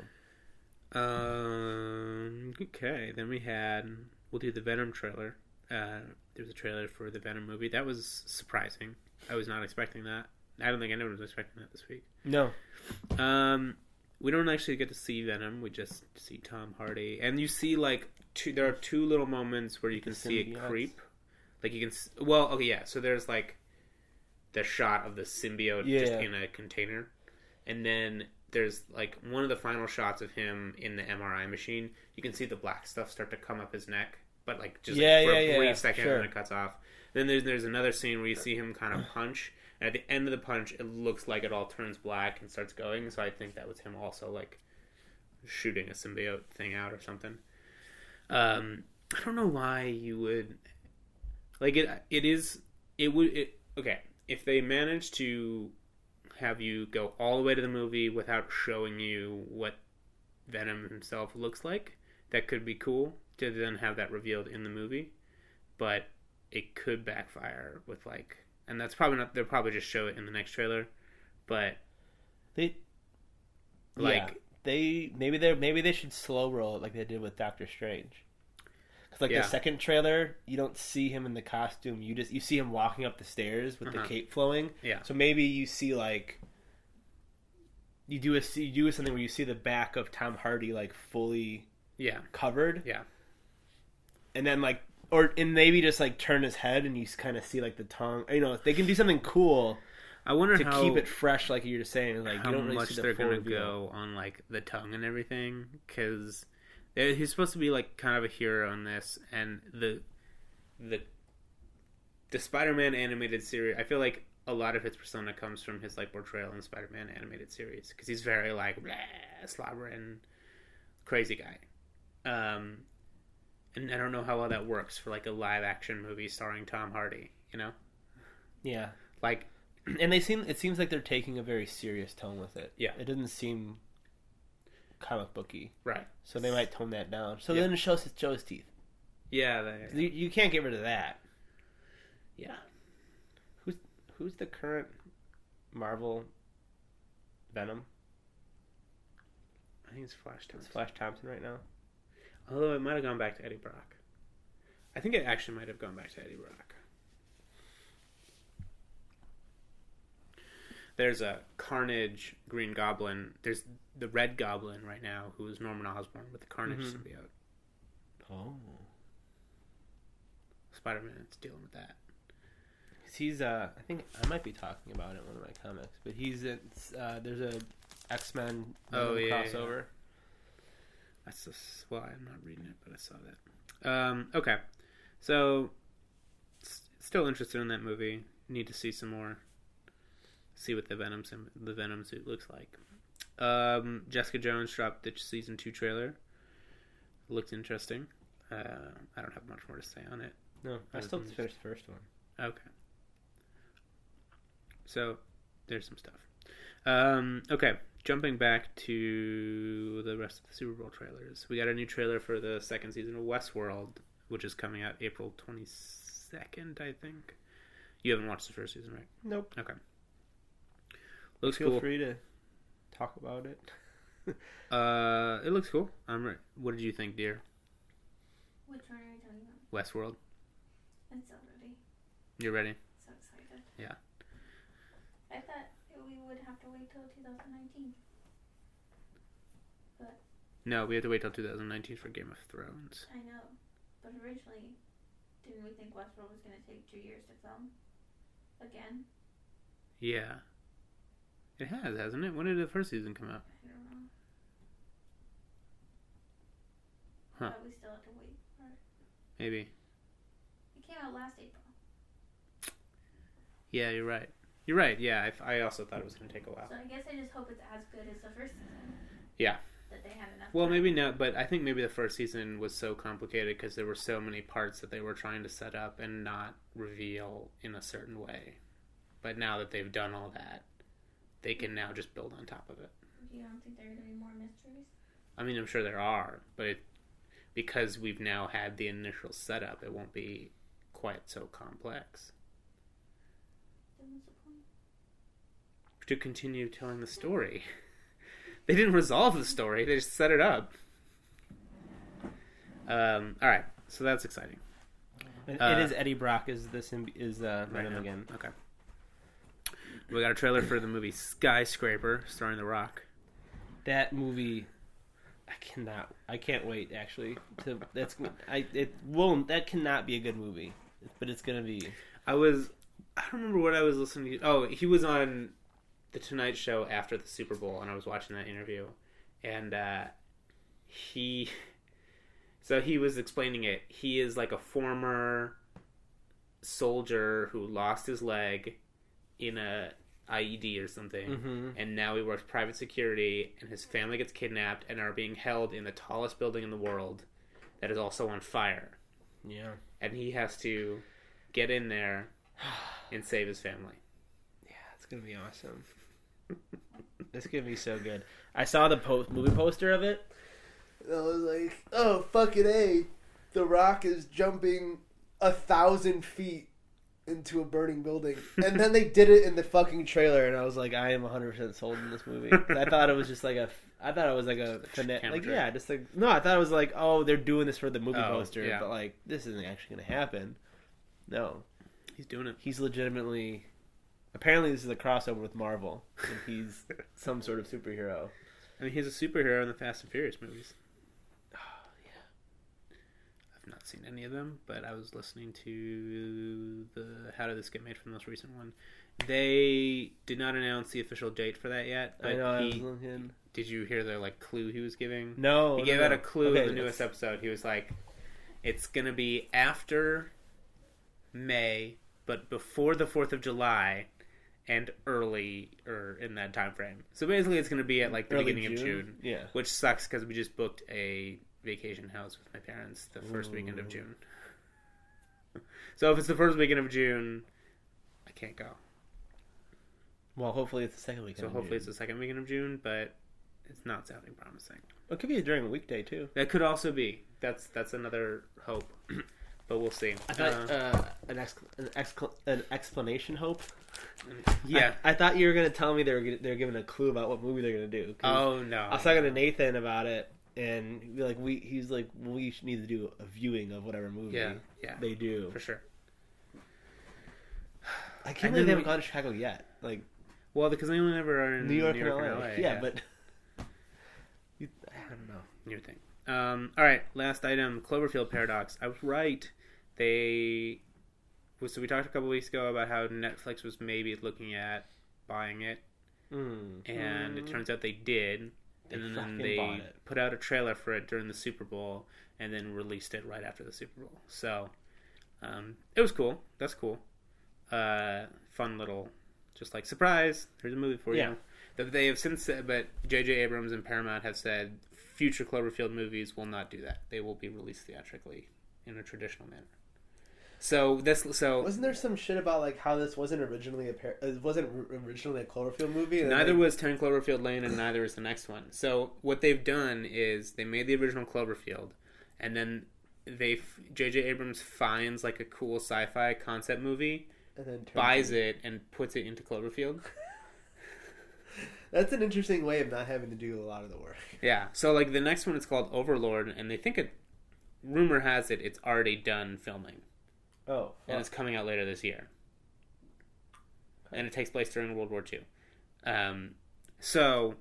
Um. Okay. Then we had. We'll do the Venom trailer. Uh, there was a trailer for the Venom movie. That was surprising. I was not expecting that. I don't think anyone was expecting that this week. no, Um, we don't actually get to see Venom. We just see Tom Hardy, and you see like two. There are two little moments where you can see a creep. Like you can. Well, okay, yeah. So there's like the shot of the symbiote just in a container, and then there's like one of the final shots of him in the MRI machine. You can see the black stuff start to come up his neck, but like just Yeah, for yeah, a yeah, brief second, sure. and then it cuts off. Then there's there's another scene where you see him kind of punch, and at the end of the punch, it looks like it all turns black and starts going. So I think that was him also like shooting a symbiote thing out or something. Um, I don't know why you would like it. It is it would it okay if they manage to have you go all the way to the movie without showing you what Venom himself looks like. That could be cool to then have that revealed in the movie, but it could backfire with like, and that's probably not. They'll probably just show it in the next trailer, but they like yeah, they maybe they maybe they should slow roll it like they did with Doctor Strange. Because like Yeah. the second trailer, you don't see him in the costume. You just you see him walking up the stairs with Uh-huh. the cape flowing. Yeah. So maybe you see like you do a you do something where you see the back of Tom Hardy like fully yeah, covered. Yeah. And then like or and maybe just like turn his head and you kind of see like the tongue. You know, they can do something cool I wonder to how keep it fresh, like you're saying. Like how you don't really much see the they're gonna reveal. go on like the tongue and everything because he's supposed to be like kind of a hero in this and the the the spider-man animated series i feel like a lot of his persona comes from his like portrayal in the spider-man animated series because he's very like blah, slobbering crazy guy um and i don't know how well that works for like a live action movie starring tom hardy you know Yeah. like and they seem it seems like they're taking a very serious tone with it. Yeah. it doesn't seem comic booky, right so they might tone that down. So Yeah. then it shows show his teeth. yeah they, You, you can't get rid of that. yeah Who's who's the current Marvel Venom? i think it's flash It's Thompson. Flash Thompson right now. Although it might have gone back to Eddie Brock. I think it actually might have gone back to Eddie Brock. There's a Carnage Green Goblin. There's the Red Goblin right now, who is Norman Osborn with the Carnage Mhm. symbiote. Oh, Spider Man is dealing with that. he's uh, I think I might be talking about it in one of my comics, but he's in. Uh, there's a X Men Oh, yeah, yeah, crossover. That's just, well, I'm not reading it, but I saw that. Um, okay, so s- still interested in that movie. Need to see some more. See what the Venom sim- the Venom suit looks like. Um, Jessica Jones dropped the season two trailer. Looked interesting. Uh, I don't have much more to say on it. No, I still finished the first one. Okay. So there's some stuff. Um, okay, jumping back to the rest of the Super Bowl trailers. We got a new trailer for the second season of Westworld, which is coming out April 22nd, I think. You haven't watched the first season, right? Nope. Okay. Looks Feel cool. free to talk about it. Uh, it looks cool. I'm right. What did you think, dear? Which one are you talking about? Westworld. It's already You ready? so excited. Yeah. I thought we would have to wait till 2019. But. No, we have to wait till 2019 for Game of Thrones. I know, but originally, didn't we think Westworld was going to take two years to film? Again? Yeah. It has, hasn't it? When did the first season come out? I don't know. Huh. Still have to wait for it. Maybe. It came out last April. Yeah, you're right. You're right. Yeah, I, I also thought it was going to take a while. So I guess I just hope it's as good as the first season. Yeah. That they have enough. Well, time. maybe not, but I think maybe the first season was so complicated because there were so many parts that they were trying to set up and not reveal in a certain way. But now that they've done all that, they can now just build on top of it. You don't think there are going to be more mysteries? I mean, I'm sure there are, but it, because we've now had the initial setup, it won't be quite so complex. Then what's the point? To continue telling the story. they didn't resolve the story, they just set it up. Um, all right, so that's exciting. It, Uh, it is Eddie Brock is this symbi- is uh, Right Venom now. again. Okay. We got a trailer for the movie Skyscraper, starring The Rock. That movie, I cannot. I can't wait. Actually, to that's I it won't. That cannot be a good movie, but it's gonna be. I was, I don't remember what I was listening to. Oh, he was on the Tonight Show after the Super Bowl, and I was watching that interview, and uh, he, so he was explaining it. He is like a former soldier who lost his leg in a IED or something. Mm-hmm. and now he works private security and his family gets kidnapped and are being held in the tallest building in the world that is also on fire Yeah. and he has to get in there and save his family Yeah, it's gonna be awesome. it's gonna be so good. I saw the post movie poster of it. I was like, oh, fucking A. The Rock is jumping a thousand feet into a burning building. And then they did it in the fucking trailer, and I was like, I am 100 percent sold in this movie. I thought it was just like a. I thought it was like a like trick. yeah, just like no. I thought it was like oh they're doing this for the movie Oh, poster, yeah. but like this isn't actually gonna happen. No, he's doing it he's legitimately. Apparently, this is a crossover with Marvel, and he's some sort of superhero. i mean he's a superhero in the fast and furious movies i've not seen any of them but i was listening to the how did this get made for the most recent one they did not announce the official date for that yet but I know. I was looking. did you hear the like clue he was giving No, He no, gave no. out a clue Okay, in the newest episode. He was like, "It's gonna be after May, but before the Fourth of July, and early or in that time frame. So basically, it's gonna be at like the Early beginning of June, Yeah. which sucks because we just booked a vacation house with my parents the first weekend of June. so if it's the first weekend of June, I can't go. Well, hopefully it's the second weekend. So hopefully June. it's the second weekend of June, but it's not sounding promising. It could be during a weekday too. That could also be. That's that's another hope, but we'll see. I thought Uh, uh, an, ex- an, excla- an explanation hope. yeah. I, I thought you were gonna tell me they were they were giving a clue about what movie they're gonna do. oh no. I was talking to Nathan about it, and like, we he's like, we need to do a viewing of whatever movie Yeah, yeah, they do. for sure. I can't believe they haven't we- gone to Chicago yet. Like Well, because they only ever are in New York, New York and LA. Yeah, but you, I don't know. New thing. Um, all right, last item: Cloverfield paradox. I was right. They so we talked a couple weeks ago about how Netflix was maybe looking at buying it, Mm. and it Mm. turns out they did. They and then they bought it. put out a trailer for it during the Super Bowl, and then released it right after the Super Bowl. So um, it was cool. That's cool. Uh, fun little, just like surprise. Here's a movie for Yeah. you. That they have since said, but J.J. Abrams and Paramount have said future Cloverfield movies will not do that. They will be released theatrically in a traditional manner. So this, so Wasn't there some shit about like how this wasn't originally a par- it wasn't originally a Cloverfield movie? Neither was Ten Cloverfield Lane, and neither is the next one. So what they've done is they made the original Cloverfield, and then they J.J. Abrams finds like a cool sci-fi concept movie, and then buys it, and puts it into Cloverfield. That's an interesting way of not having to do a lot of the work. Yeah. So like the next one is called Overlord, and they think it. Rumor has it it's already done filming, Oh, and it's coming out later this year. And it takes place during World War II. Um, so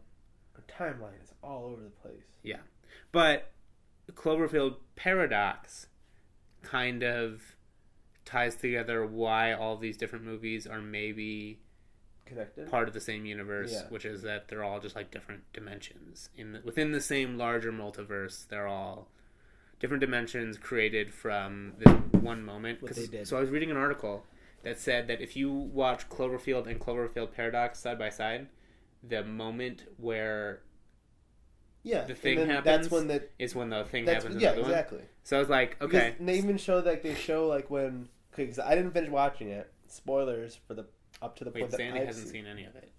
our timeline is all over the place. Yeah. But Cloverfield Paradox kind of ties together why all these different movies are maybe Connected. part of the same universe, Yeah. which is that they're all just like different dimensions in the, within the same larger multiverse. They're all different dimensions created from this one moment. What 'Cause- they did. So I was reading an article, that said that if you watch Cloverfield and Cloverfield Paradox side by side, the moment where Yeah, The thing happens, That's when that. is when the thing That's happens. yeah, in the other one. exactly. So I was like, Because okay, they even show like they show like when because I didn't finish watching it. Spoilers for the up to the wait, point that Sandy I've hasn't seen. seen any of it.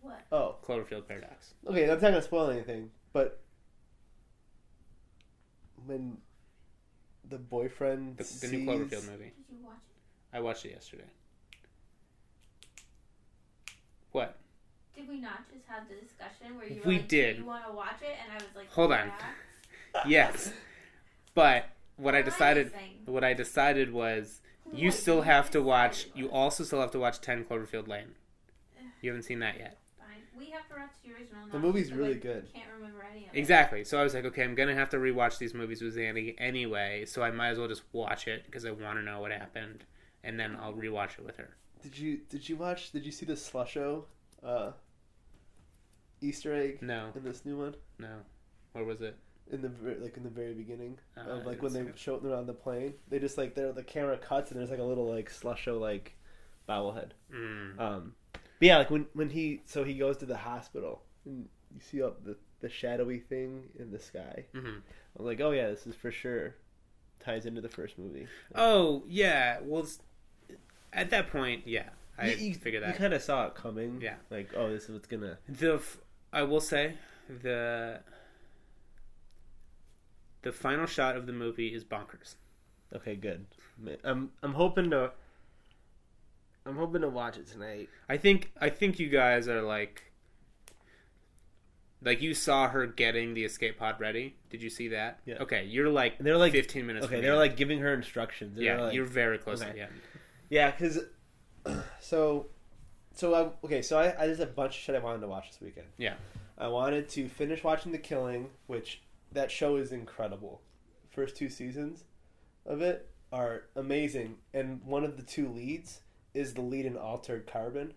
What? Oh, Cloverfield Paradox. okay. I'm not gonna spoil anything, but when the boyfriend The, the new Cloverfield movie. Did you watch it? I watched it yesterday. What? Did we not just have the discussion where you were We like, did. Do you want to watch it? And I was like, Hold on. Yes, but what I decided, anything? what I decided was, you What still have to watch. was- You also still have to watch Ten Cloverfield Lane. You haven't seen that yet. Fine. We have to watch the original. The movie's because really I good. Can't remember any of it. Exactly. So I was like, okay, I'm gonna have to rewatch these movies with Zandy anyway, so I might as well just watch it because I want to know what happened, and then I'll rewatch it with her. Did you did you watch? Did you see the Slusho uh, Easter egg No, in this new one? no. Where was it? In the ver- like in the very beginning Uh, of like when they didn't see show them on the plane, they just like they're the camera cuts and there's like a little like Slusho like bobblehead. it. Mm. Um, but yeah, like when when he so he goes to the hospital and you see up the the shadowy thing in the sky. hmm I'm like, oh yeah, this is for sure ties into the first movie. Oh yeah. Well, at that point, yeah, I you, you, figured You kind of saw it coming. Yeah. Like, oh, this is what's gonna. The f- I will say the the final shot of the movie is bonkers. Okay, good. I'm I'm hoping to. I'm hoping to watch it tonight. I think I think you guys are like like you saw her getting the escape pod ready. Did you see that? Yeah. Okay, you're like And they're like 15 minutes. Okay, from they're the like end. giving her instructions. They're yeah, like- you're very close Okay. to the end. Yeah, because so so I okay so I, I there's a bunch of shit I wanted to watch this weekend. Yeah. I wanted to finish watching The Killing, which that show is incredible. First two seasons of it are amazing, and one of the two leads is the lead in Altered Carbon.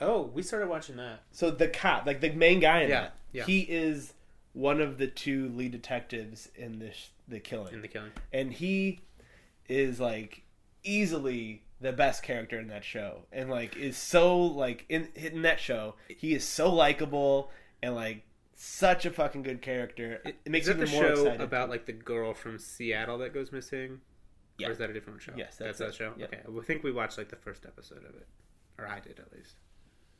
Oh, we started watching that. So the cop, like the main guy in Yeah, that, yeah. he is one of the two lead detectives in this The Killing. In the killing. and he is like easily the best character in that show and like is so like in in that show he is so likable and like such a fucking good character it, it makes is that even the more show excited about like the girl from Seattle that goes missing? Yeah. Or is that a different show? Yes, that's, that's that show. Yeah. Okay, I think we watched like the first episode of it, or I did at least.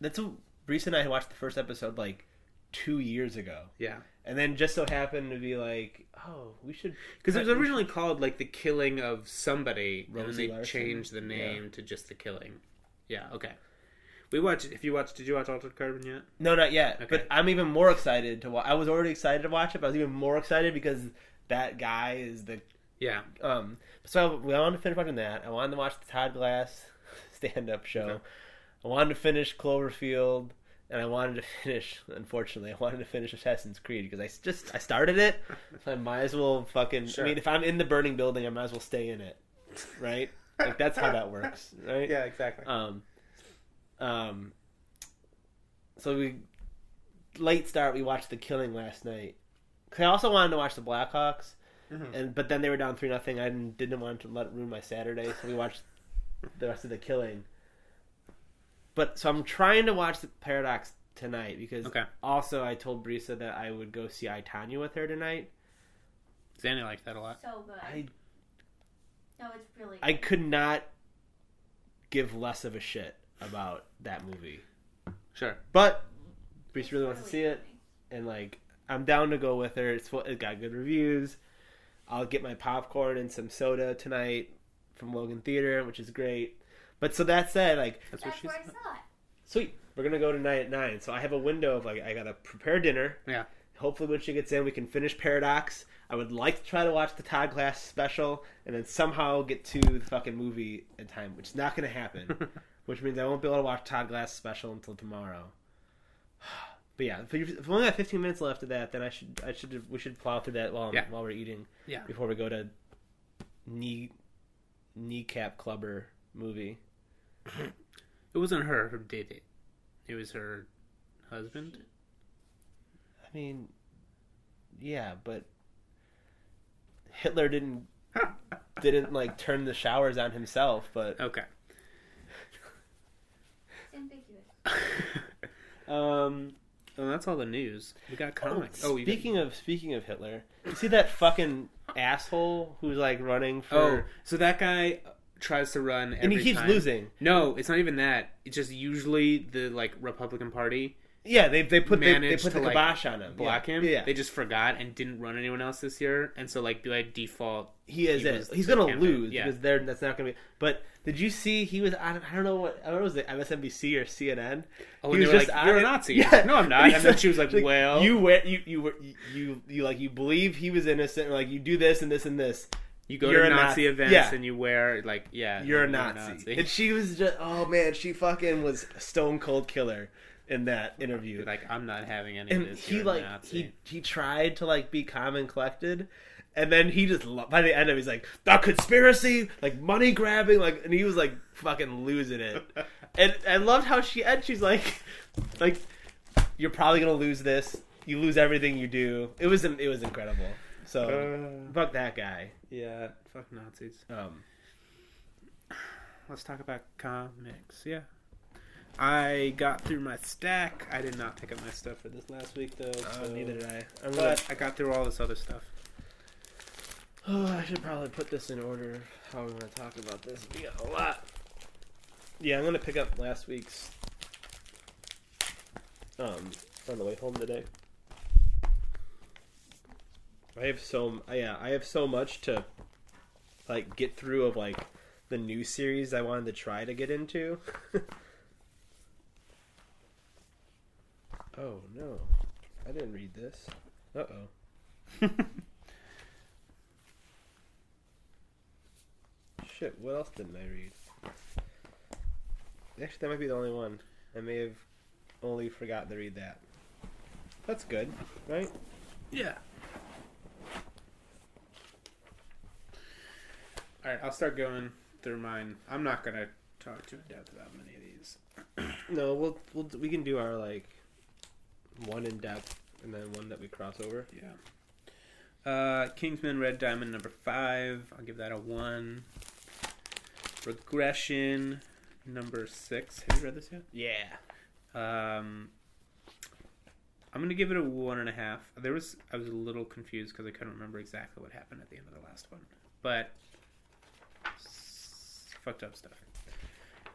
that's a Reese and I watched the first episode like two years ago Yeah, and then just so happened to be like oh we should because it was originally called like the killing of somebody, and then they Larsen? changed the name to just the killing. Yeah. Okay. We watched. If you watched, did you watch Altered Carbon yet? no not yet Okay. but I'm even more excited to watch I was already excited to watch it but I was even more excited because that guy is the Yeah. Um, so we wanted to finish watching that. I wanted to watch the Todd Glass stand-up show. Okay. I wanted to finish Cloverfield, and I wanted to finish. Unfortunately, I wanted to finish Assassin's Creed because I just I started it. So I might as well fucking. Sure. I mean, if I'm in the burning building, I might as well stay in it, right? like that's how that works, right? Yeah. Exactly. Um, um. So we late start. We watched The Killing last night. I also wanted to watch the Blackhawks, Mhm. and but then they were down three nothing. I didn't, didn't want to let it ruin my Saturday, so we watched the rest of The Killing. But so I'm trying to watch the Paradox tonight because Okay. also I told Brisa that I would go see I Tonya with her tonight. Zanny liked that a lot. So good. I no, it's really. I could not give less of a shit about that movie. Sure. But Brisa really wants to Really see it, and like I'm down to go with her. It's full- it got good reviews. I'll get my popcorn and some soda tonight from Logan Theater, which is great. But so that said, like That's what That's she where I said. saw it. sweet, we're gonna go tonight at nine. So I have a window of like I gotta prepare dinner. Yeah. Hopefully, when she gets in, we can finish Paradox. I would like to try to watch the Todd Glass special and then somehow get to the fucking movie in time, which is not gonna happen. which means I won't be able to watch Todd Glass special until tomorrow. But yeah, if we- if we only got 15 minutes left of that, then I should I should we should plow through that while Yeah. while we're eating Yeah. before we go to knee kneecap clubber movie. It wasn't her who did it. It was her husband. I mean, yeah, but Hitler didn't didn't like turn the showers on himself, but Okay. Ambiguous. um, well, that's all the news. We got oh, comics. Oh, speaking of speaking of Hitler, you see that fucking asshole who's like running for, oh, so that guy uh, tries to run, and he every keeps time. losing. No, it's not even that. It's just usually the like Republican Party Yeah, they they put they, they put the like, kibosh on him. block yeah. him. Yeah, They just forgot and didn't run anyone else this year, and so like by default, he is he was He's gonna campaign. lose Yeah. because they're that's not gonna be. But did you see he was on? I don't know what I don't know was it MSNBC or CNN. oh, He was were just like, "You're a. Nazi." Yeah. No, I'm not. And And, then she was like, like, "Well, you wear you you were you, you you like you believe he was innocent, or like you do this and this and this. you go you're to a Nazi, Nazi. events Yeah. and you wear like, yeah, You're a Nazi. And she was just oh man, she fucking was stone cold killer in that interview. Like, I'm not having any of and this. he like he he tried to like be calm and collected and then he just by the end of it, he's like the conspiracy like money grabbing like and he was like fucking losing it and i loved how she and she's like like you're probably gonna lose this you lose everything you do it was it was incredible so Uh, fuck that guy yeah, fuck Nazis. um Let's talk about comics. Yeah. I got through my stack. I did not pick up my stuff for this last week though. so- neither did i i'm gonna But I got through all this other stuff. Oh, I should probably put this in order. How we're going to talk about this? We got a lot. Yeah, I'm going to pick up last week's. Um, on the way home today. I have so yeah, I have so much to like get through of like the new series I wanted to try to get into. oh no, I didn't read this. Uh oh. Shit, what else didn't I read? Actually, that might be the only one. I may have only forgotten to read that. That's good, right? Yeah. All right, I'll start going through mine. I'm not gonna talk too in depth about many of these. No, we'll, we'll we can do our like one in depth and then one that we cross over. Yeah. Uh, Kingsman Red Diamond number five. I'll give that a one. Regression number six. Have you read this yet? Yeah. Um, I'm gonna give it a one and a half. There was I was a little confused because I couldn't remember exactly what happened at the end of the last one, but s- fucked up stuff.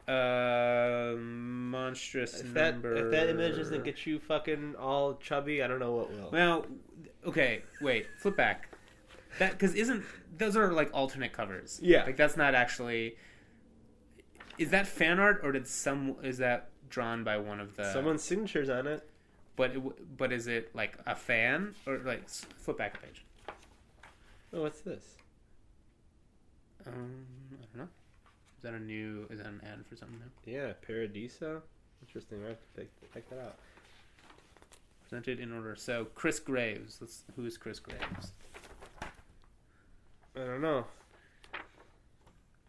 Uh, Monstress If that number. if that image doesn't get you fucking all chubby, I don't know what will. well, okay, wait, flip back. That because isn't those are like alternate covers? Yeah. like that's not actually. Is that fan art or did some is that drawn by one of the Someone's signature's on it. But it, but is it like a fan or like flip back a page? Oh, what's this? Um, I don't know. Is that a new? Is that an ad for something? Yeah, Paradiso. Interesting. I have to pick, pick that out. Presented in order. So Chris Graves. Let's, who is Chris Graves? I don't know.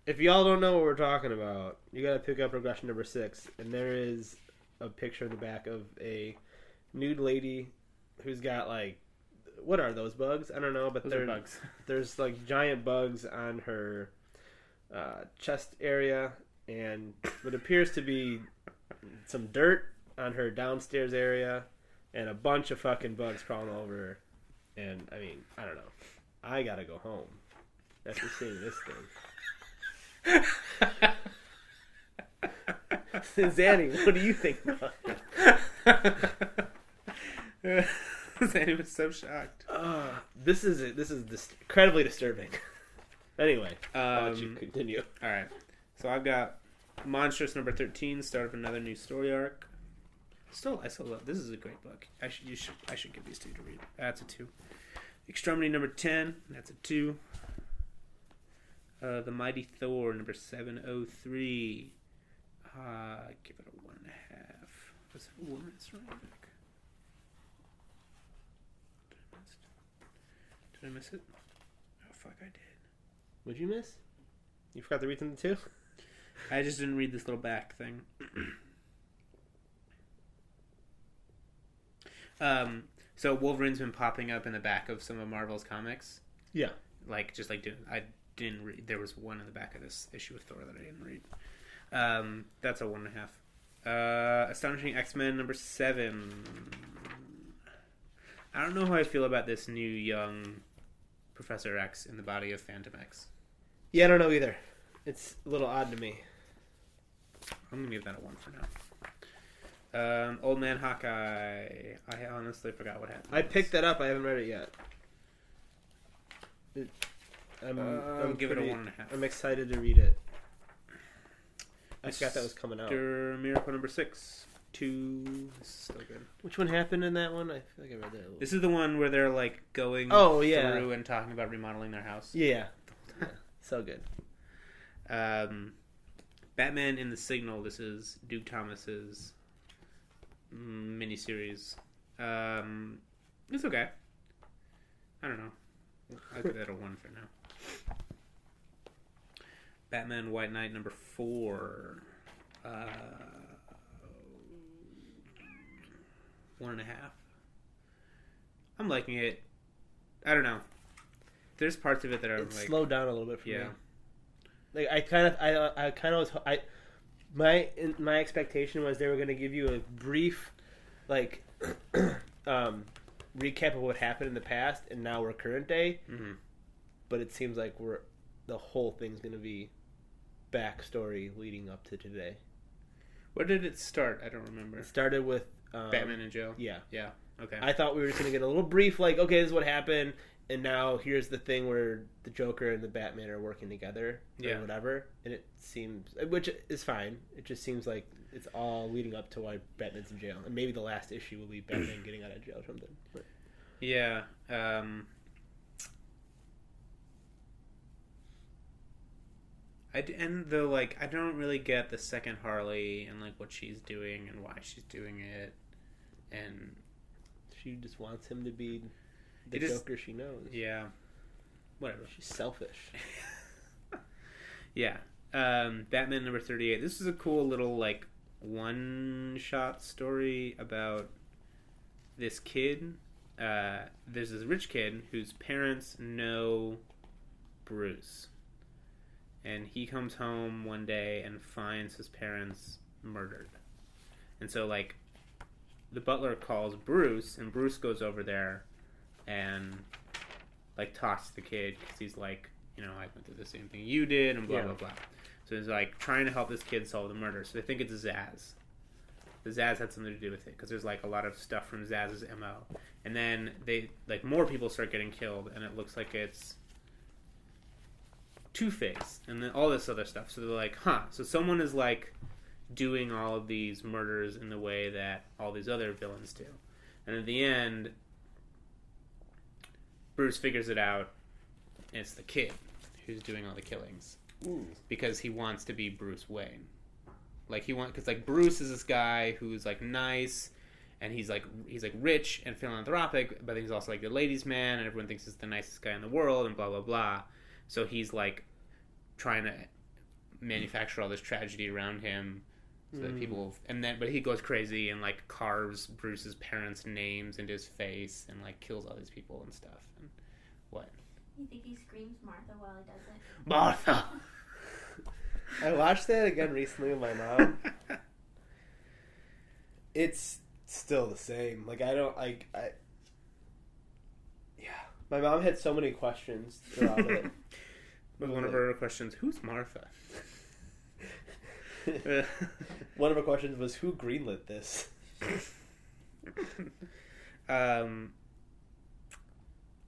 If y'all don't know what we're talking about, you gotta pick up regression number six, and there is a picture in the back of a nude lady who's got like, what are those bugs? I don't know, but Those they're bugs. there's like giant bugs on her uh, chest area, and what appears to be some dirt on her downstairs area, and a bunch of fucking bugs crawling over her. And I mean, I don't know. I gotta go home after seeing this thing. Zanny, what do you think? Sandy was so shocked. Uh, this is this is dis- incredibly disturbing. Anyway, I'll let you Um, continue. all right. So I've got Monstress number thirteen. Start of another new story arc. Still, I still love. This is a great book. I should you should I should give these two to read. That's a two. Extremity number ten. That's a two. Uh, the Mighty Thor number seven oh three. Uh, give it a one and a half. Was it a woman's back? Did I miss it? Did I miss it? Oh fuck, I did. What'd you miss? You forgot to read something too. I just didn't read this little back thing. um, so Wolverine's been popping up in the back of some of Marvel's comics. Yeah. Like just like I didn't read. There was one in the back of this issue of Thor that I didn't read. Um, that's a one and a half. Uh, Astonishing X Men number seven. I don't know how I feel about this new young Professor X in the body of Fantomex. Yeah, I don't know either. It's a little odd to me. I'm gonna give that a one for now. Um, Old Man Hawkeye. I honestly forgot what happened. I picked that up. I haven't read it yet. It, I'm, I'll I'm give it a one and a half. I'm excited to read it. I forgot that was coming out. Mr. Miracle number six. Two. This is still good. Which one happened in that one? I feel like I read that. A little. This is the one where they're like going Oh, yeah. through and talking about remodeling their house. Yeah. So good. Um, Batman and the Signal. This is Duke Thomas's miniseries. Um, it's okay. I don't know. I'll give that a one for now. Batman White Knight number four. Uh, one and a half. I'm liking it. I don't know. There's parts of it that are It like slowed down a little bit for yeah. me. Like I kind of, I, I kind of was, I, my, in, my expectation was they were going to give you a brief, like, um, recap of what happened in the past, and now we're current day. hmm But it seems like we're, the whole thing's going to be backstory leading up to today. Where did it start? I don't remember. It started with um, Batman and Joe. Yeah, Yeah. Okay. I thought we were just going to get a little brief, like, okay, this is what happened, and now here's the thing where the Joker and the Batman are working together, or Yeah. whatever. And it seems, which is fine. It just seems like it's all leading up to why Batman's in jail, and maybe the last issue will be Batman getting out of jail or something. But yeah. Um, I and the like I don't really get the second Harley and like what she's doing and why she's doing it, and she just wants him to be the It is- Joker she knows. yeah, whatever. She's selfish. Yeah. Um, Batman number 38. This is a cool little, like, one shot story about this kid. Uh, there's this rich kid whose parents know Bruce. And he comes home one day and finds his parents murdered. And so, like, the butler calls Bruce, and Bruce goes over there and, like, talks to the kid because he's like, you know, I went through the same thing you did, and blah Yeah. blah blah. So he's like trying to help this kid solve the murder. So they think it's Zsasz. The Zsasz had something to do with it because there's like a lot of stuff from Zsasz's mo. And then they like more people start getting killed, and it looks like it's Two Face, and then all this other stuff. So they're like, huh? So someone is like doing all of these murders in the way that all these other villains do. And at the end, Bruce figures it out. And it's the kid who's doing all the killings Ooh. because he wants to be Bruce Wayne. Like he wants because like Bruce is this guy who's like nice and he's like he's like rich and philanthropic, but he's also like the ladies' man, and everyone thinks he's the nicest guy in the world, and blah blah blah. So he's like trying to manufacture all this tragedy around him so that Mm. people and then but he goes crazy and like carves Bruce's parents' names into his face and like kills all these people and stuff. And what? You think he screams Martha while he does it? Martha. I watched that again recently with my mom. it's still the same. Like I don't like I. Yeah, my mom had so many questions throughout it. But one of her questions, who's Martha? One of her questions was, "Who greenlit this?" um,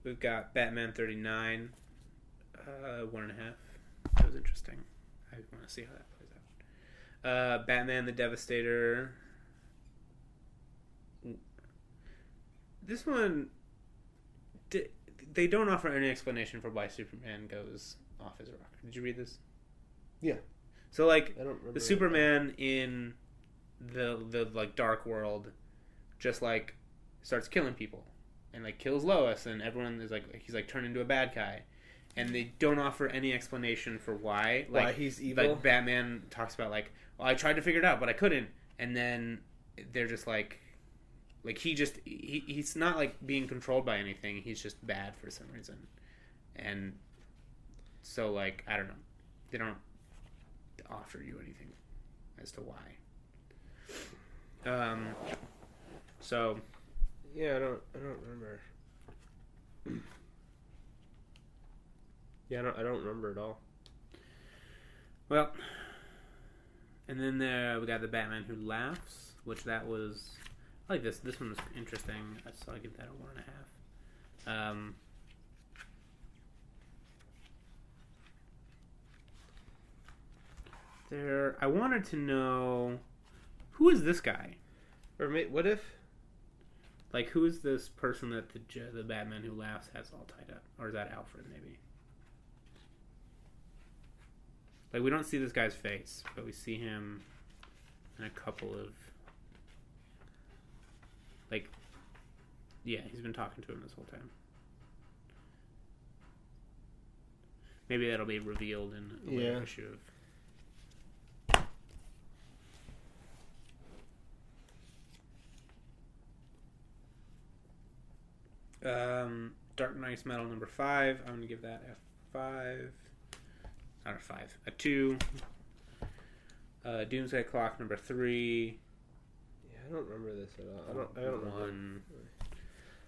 we've got Batman 39, uh, one and a half. That was interesting. I want to see how that plays out. Uh, Batman the Devastator. This one, they don't offer any explanation for why Superman goes off his rocker. Did you read this? Yeah. So like, the Superman in the the like dark world just like starts killing people and like kills Lois and everyone is like he's like turned into a bad guy. And they don't offer any explanation for why like why he's evil. like Batman talks about like well, I tried to figure it out but I couldn't. And then they're just like like he just he, he's not like being controlled by anything. He's just bad for some reason. And so like I don't know. They don't offer you anything as to why Um, so Yeah, I don't. I don't remember. Yeah, I don't. I don't remember at all. well, and then there we got the Batman Who Laughs, which that was I like this. This one was interesting, so I give that a one and a half. Um, there, I wanted to know who is this guy? Or may, what if? Like, who is this person that the the Batman Who Laughs has all tied up, or is that Alfred? Maybe. Like, we don't see this guy's face, but we see him in a couple of. Like, yeah, he's been talking to him this whole time. Maybe that'll be revealed in a later Yeah. issue of. Um, Dark Nights Metal number five. I'm gonna give that a five. Not a five, a two. Uh, Doomsday Clock number three. Yeah, I don't remember this at all. I don't. I don't remember. one.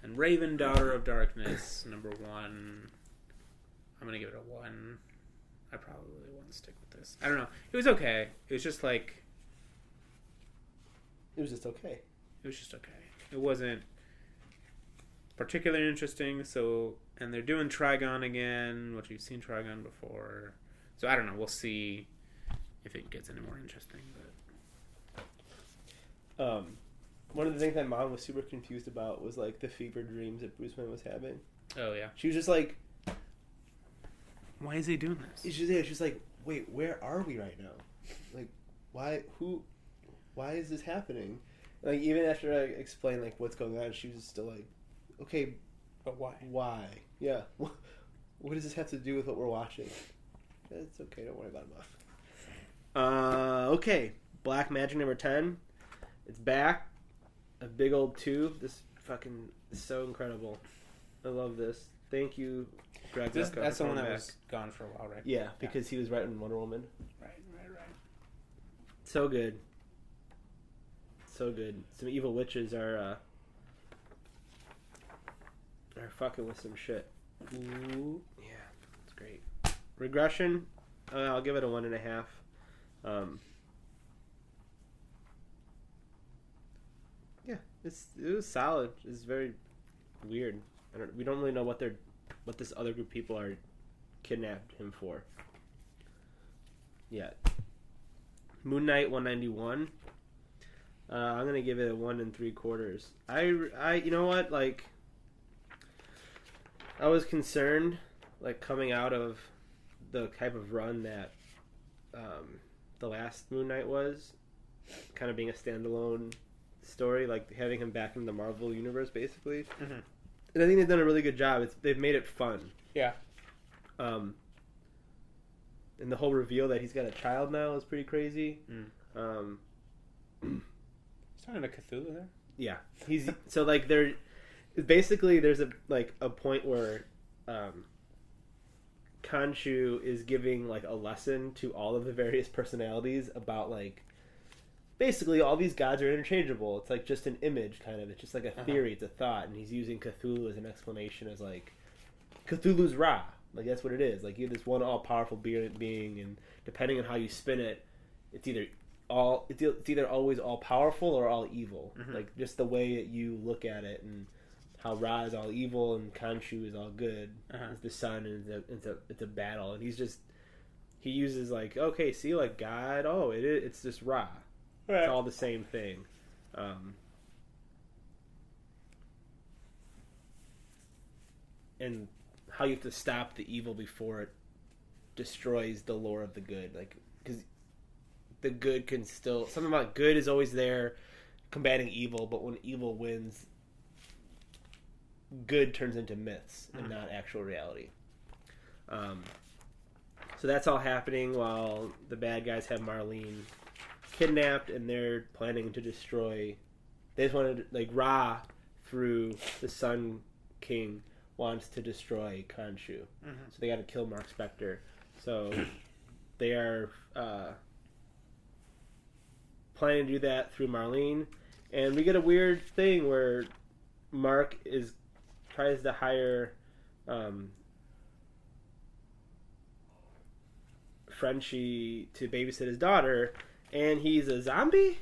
And Raven, Daughter of Darkness, number one. I'm gonna give it a one. I probably won't stick with this. I don't know. It was okay. It was just like It was just okay. it was just okay. It wasn't particularly interesting. So, and they're doing Trigon again, which you've seen Trigon before. So I don't know. We'll see if it gets any more interesting. But Um, one of the things my mom was super confused about was like the fever dreams that Bruce Wayne was having. oh yeah, She was just like, why is he doing this? she's yeah, she's like, wait, where are we right now? Like, why? Who? Why is this happening? Like, even after I explained like what's going on, she was still like, okay, But why? why? Yeah, what, what does this have to do with what we're watching? It's okay, don't worry about it, Muff. Uh, okay, Black Magick number ten. It's back. A big old tube. This fucking is so incredible. I love this. Thank you, Greg. This, that's the one that back. was gone for a while, right? Yeah, because he was writing Wonder Woman. Right, right, right. So good. So good. Some evil witches are uh are fucking with some shit. Ooh. Yeah, it's great. Regression, uh, I'll give it a one and a half. Um, yeah, it's it was solid. It's very weird. I don't, we don't really know what they're what this other group of people are kidnapped him for. Yet. Moon Knight one ninety one. Uh, I'm gonna give it a one and three quarters. I, I, you know what? Like, I was concerned, like coming out of the type of run that um, the last Moon Knight was, kind of being a standalone story, like having him back in the Marvel universe, basically. Mhm. And I think they've done a really good job. It's, they've made it fun. Yeah. Um, and the whole reveal that he's got a child now is pretty crazy. Mm. Um, He's talking to Cthulhu there. yeah, he's so like there. Basically, there's a like a point where um, Khonshu is giving like a lesson to all of the various personalities about like basically all these gods are interchangeable. It's like just an image, kind of. It's just like a Uh-huh. theory. It's a thought, and he's using Cthulhu as an explanation as like Cthulhu's Ra. Like that's what it is. Like you have this one all powerful being, and depending on how you spin it, it's either all it's, either always all powerful or all evil. Mhm. Like just the way that you look at it, and how Ra is all evil and Khonshu is all good. Uh-huh. It's the sun, and it's a, it's a it's a battle, and he's just he uses like okay, see like God. Oh, it is, it's just Ra. It's all the same thing. Um, and how you have to stop the evil before it destroys the lore of the good. Like, because the good can still. Something about good is always there combating evil, but when evil wins, good turns into myths and Mhm. not actual reality. Um, so that's all happening while the bad guys have Marlene kidnapped and they're planning to destroy. They just wanted, like, Ra, through the Sun King, wants to destroy Khonshu. Mhm. So they got to kill Mark Spector. So they are uh, planning to do that through Marlene, and we get a weird thing where Mark is tries to hire um, Frenchie to babysit his daughter, and he's a zombie,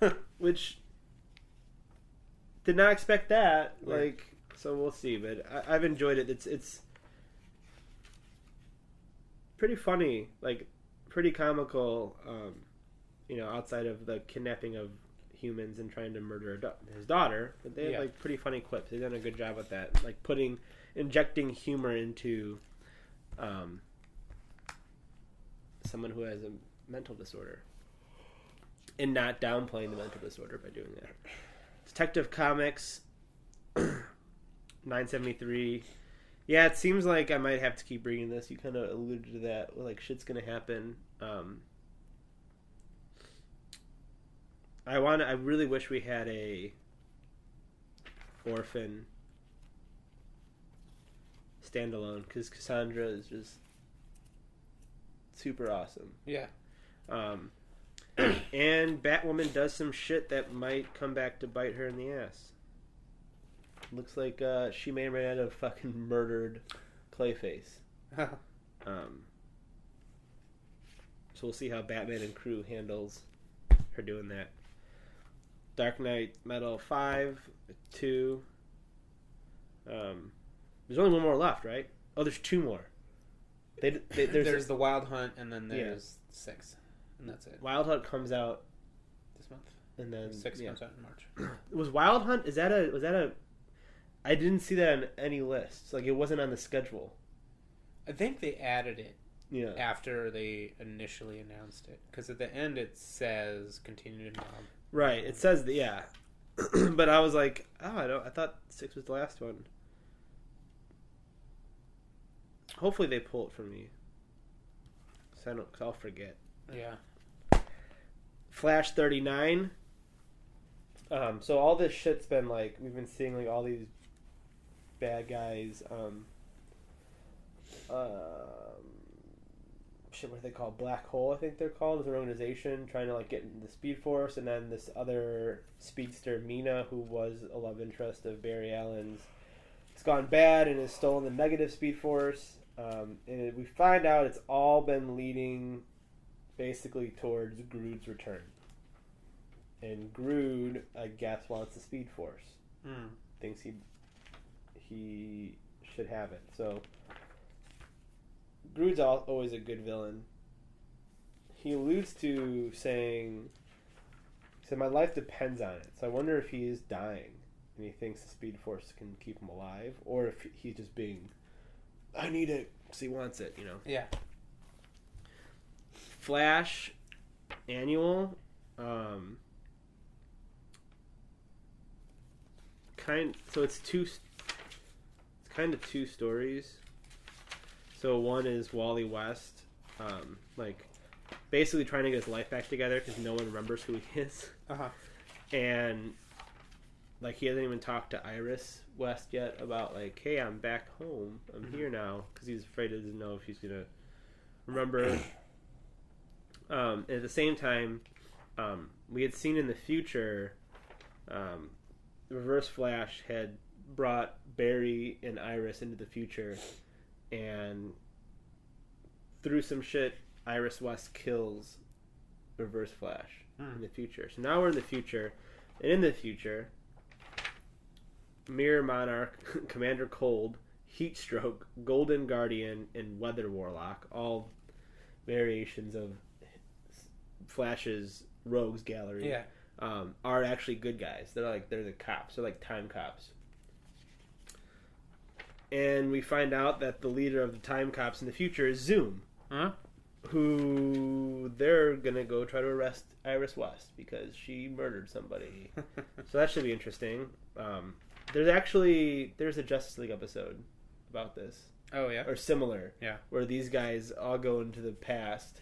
which did not expect that. Like, so we'll see. But I, I've enjoyed it. It's it's pretty funny, like pretty comical. Um, you know, outside of the kidnapping of humans and trying to murder a da- his daughter, but they have Yeah. like pretty funny clips. They've done a good job with that, like putting injecting humor into um, someone who has a mental disorder and not downplaying the mental disorder by doing that. Detective Comics 973. Yeah, it seems like I might have to keep reading this. You kind of alluded to that. Like shit's to happen. Um I want I really wish we had a orphan standalone cuz Cassandra is just super awesome. Yeah. Um, and Batwoman does some shit that might come back to bite her in the ass. Looks like uh, she may have may not have fucking murdered Clayface. Um, so we'll see how Batman and crew handles her doing that. Dark Nights Metal 5, 2. Um, there's only one more left, right? Oh, there's two more. They, they, there's, there's, the Wild Hunt, and then Yeah. there's six, and that's it. Wild Hunt comes out, This month, and then six yeah. comes out in March. Was Wild Hunt? Is that a? Was that a? I didn't see that on any lists. Like it wasn't on the schedule. I think they added it Yeah. after they initially announced it, because at the end it says "continue to knob." Right. It says that. Yeah. but I was like, oh, I don't. I thought six was the last one. Hopefully they pull it from me. So I don't. Cause I'll forget. Yeah. Flash 39. Um, so all this shit's been like we've been seeing like all these bad guys. Um, um, shit, what are they called? Black Hole, I think they're called. Is an organization trying to like get into the Speed Force, and then this other speedster, Meena, who was a love interest of Barry Allen's, it's gone bad and has stolen the negative Speed Force. Um, and we find out it's all been leading basically towards Grodd's return. And Grodd, I guess, wants the Speed Force. Mm. Thinks he he should have it. So Grodd's al- always a good villain. He alludes to saying, he said, "My life depends on it." So I wonder if he is dying, and he thinks the Speed Force can keep him alive, or if he's just being, "I need it," because he wants it. You know. Yeah. Flash annual um kind so it's two it's kind of two stories so one is Wally West um like basically trying to get his life back together because no one remembers who he is Uh huh. and like he hasn't even talked to Iris West yet about like, hey, I'm back home, I'm Mhm. here now, because he's afraid he doesn't know if he's gonna remember. um, at the same time, um, we had seen in the future, um, Reverse Flash had brought Barry and Iris into the future, and through some shit, Iris West kills Reverse Flash in Mm. the future. So now we're in the future, and in the future, Mirror Monarch, Commander Cold, Heatstroke, Golden Guardian, and Weather Warlock, all variations of Flash's Rogues Gallery, Yeah. um, are actually good guys. They're like they're the cops. They're like time cops. And we find out that the leader of the time cops in the future is Zoom Huh? who they're gonna go try to arrest Iris West because she murdered somebody. so that should be interesting. Um, there's actually there's a Justice League episode about this oh yeah. or similar. Yeah. where these guys all go into the past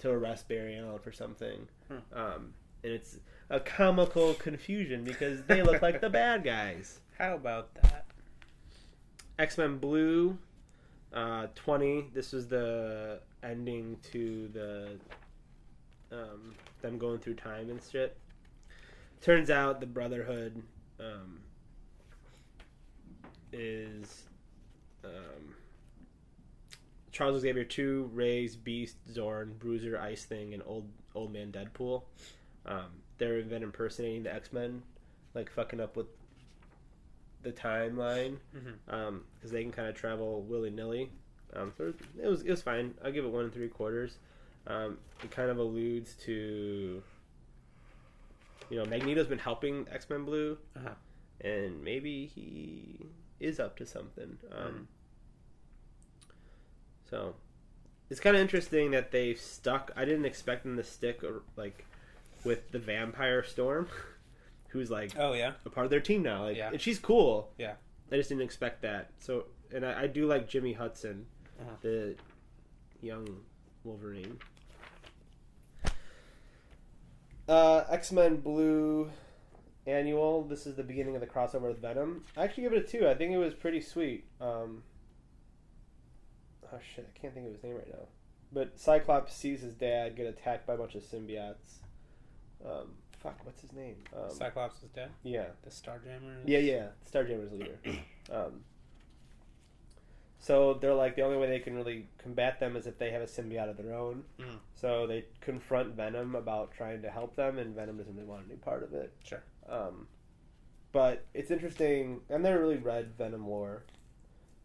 to arrest Barry Allen for something, Hmm. um, and it's a comical confusion because they look like the bad guys. How about that? X Men Blue, uh, twenty. This was the ending to the um, them going through time and shit. Turns out the Brotherhood um, is um, Charles Xavier two, Ray's Beast, Xorn, Bruiser, Ice Thing, and Old Old Man Deadpool. Um, they're been impersonating the X Men, like fucking up with the timeline because they can kind of travel willy nilly. Um, so it was it was fine. I'll give it one and three quarters. Um, it kind of alludes to, you know, Magneto's been helping X Men Blue, Uh-huh. and maybe he is up to something. Um, So it's kind of interesting that they've stuck. I didn't expect them to stick like with the Vampire Storm, who's like Oh yeah. a part of their team now. Like, Yeah. and she's cool. Yeah. I just didn't expect that. So, and I, I do like Jimmy Hudson, Uh-huh. the young Wolverine. Uh, X Men Blue annual. This is the beginning of the crossover with Venom. I actually give it a two. I think it was pretty sweet. Um, oh shit, I can't think of his name right now. But Cyclops sees his dad get attacked by a bunch of symbiotes. Um, fuck, what's his name? Um, Cyclops is dead. yeah. The Starjammer. is- Yeah, yeah. Starjammer's leader. Um, so they're like the only way they can really combat them is if they have a symbiote of their own. Mhm. So they confront Venom about trying to help them, and Venom doesn't really want any part of it. Sure. Um, but it's interesting. I've never really read Venom lore,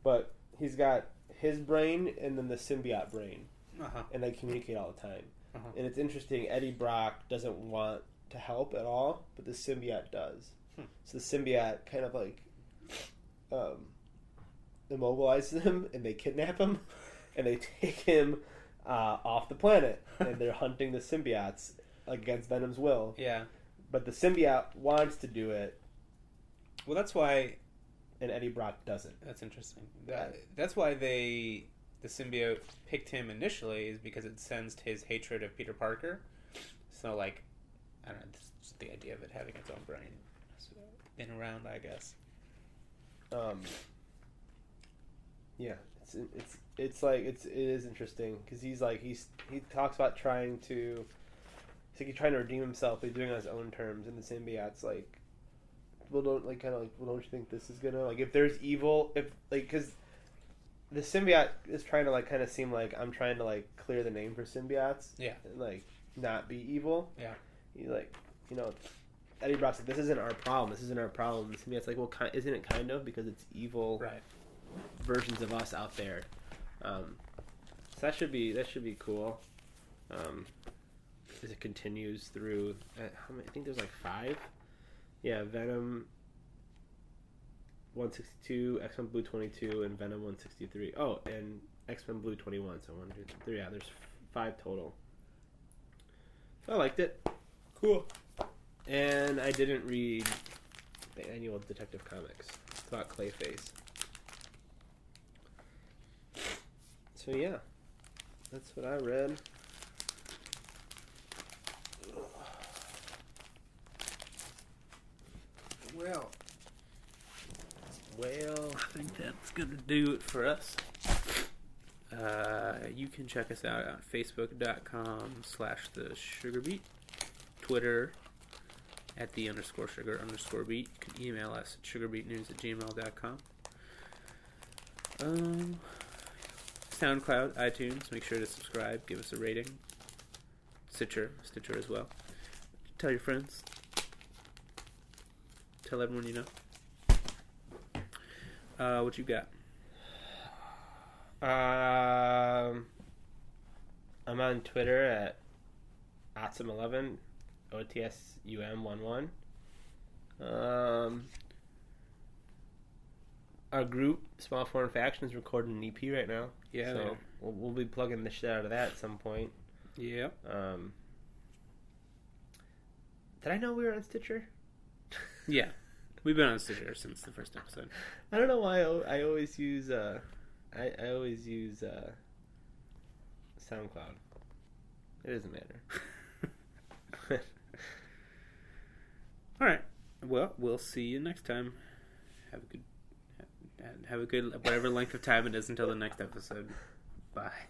but he's got his brain and then the symbiote brain, Uh-huh. and they communicate all the time. Uh-huh. And it's interesting. Eddie Brock doesn't want to help at all, but the symbiote does. Hmm. So the symbiote kind of like um, immobilizes him, and they kidnap him, and they take him uh, off the planet, and they're hunting the symbiotes against Venom's will. Yeah. But the symbiote wants to do it, Well, that's why and Eddie Brock doesn't. That's interesting. That, that's why they the symbiote picked him initially is because it sensed his hatred of Peter Parker. So like, I don't know. This is the idea of it having its own brain. It's been around, I guess. Um, yeah, it's it's it's like it's it is interesting because he's like he's he talks about trying to. Like he's trying to redeem himself, but he's doing it on his own terms, and the symbiote's like, well, don't like kind of like, well, don't you think this is gonna like if there's evil, if like because the symbiote is trying to like kind of seem like I'm trying to like clear the name for symbiotes, Yeah. and like not be evil, Yeah. He's like, you know, Eddie Brock's like, this isn't our problem. This isn't our problem. The symbiote's like, well, ki- isn't it kind of because it's evil Right. versions of us out there. Um, so that should be that should be cool. Um, as it continues through, uh, how many, I think there's like five. Yeah, Venom. 162, X Men Blue 22, and Venom 163. Oh, and X Men Blue 21. So one, two, three. Yeah, there's five total. So I liked it. Cool. And I didn't read the annual Detective Comics. It's about Clayface. So yeah, that's what I read. Well, Well, I think that's gonna do it for us. Uh, you can check us out on facebook.com slash the sugar beat, Twitter at the underscore sugar underscore beat. You can email us at sugarbeatnews at gmail.com. Um, SoundCloud, iTunes, make sure to subscribe, give us a rating. Stitcher, Stitcher as well. Tell your friends. Tell everyone you know. Uh, what you got? um, I'm on Twitter at Otsum11, O T S U M 1 1. Um, our group, Small Foreign Faction, is recording an EP right now. Yeah, so we'll, we'll be plugging the shit out of that at some point. Yeah. Um, did I know we were on Stitcher? Yeah. We've been on Stitcher since the first episode. I don't know why I, I always use uh, I, I always use uh, SoundCloud. It doesn't matter. All right. Well, we'll see you next time. Have a good have a good whatever length of time it is until the next episode. Bye.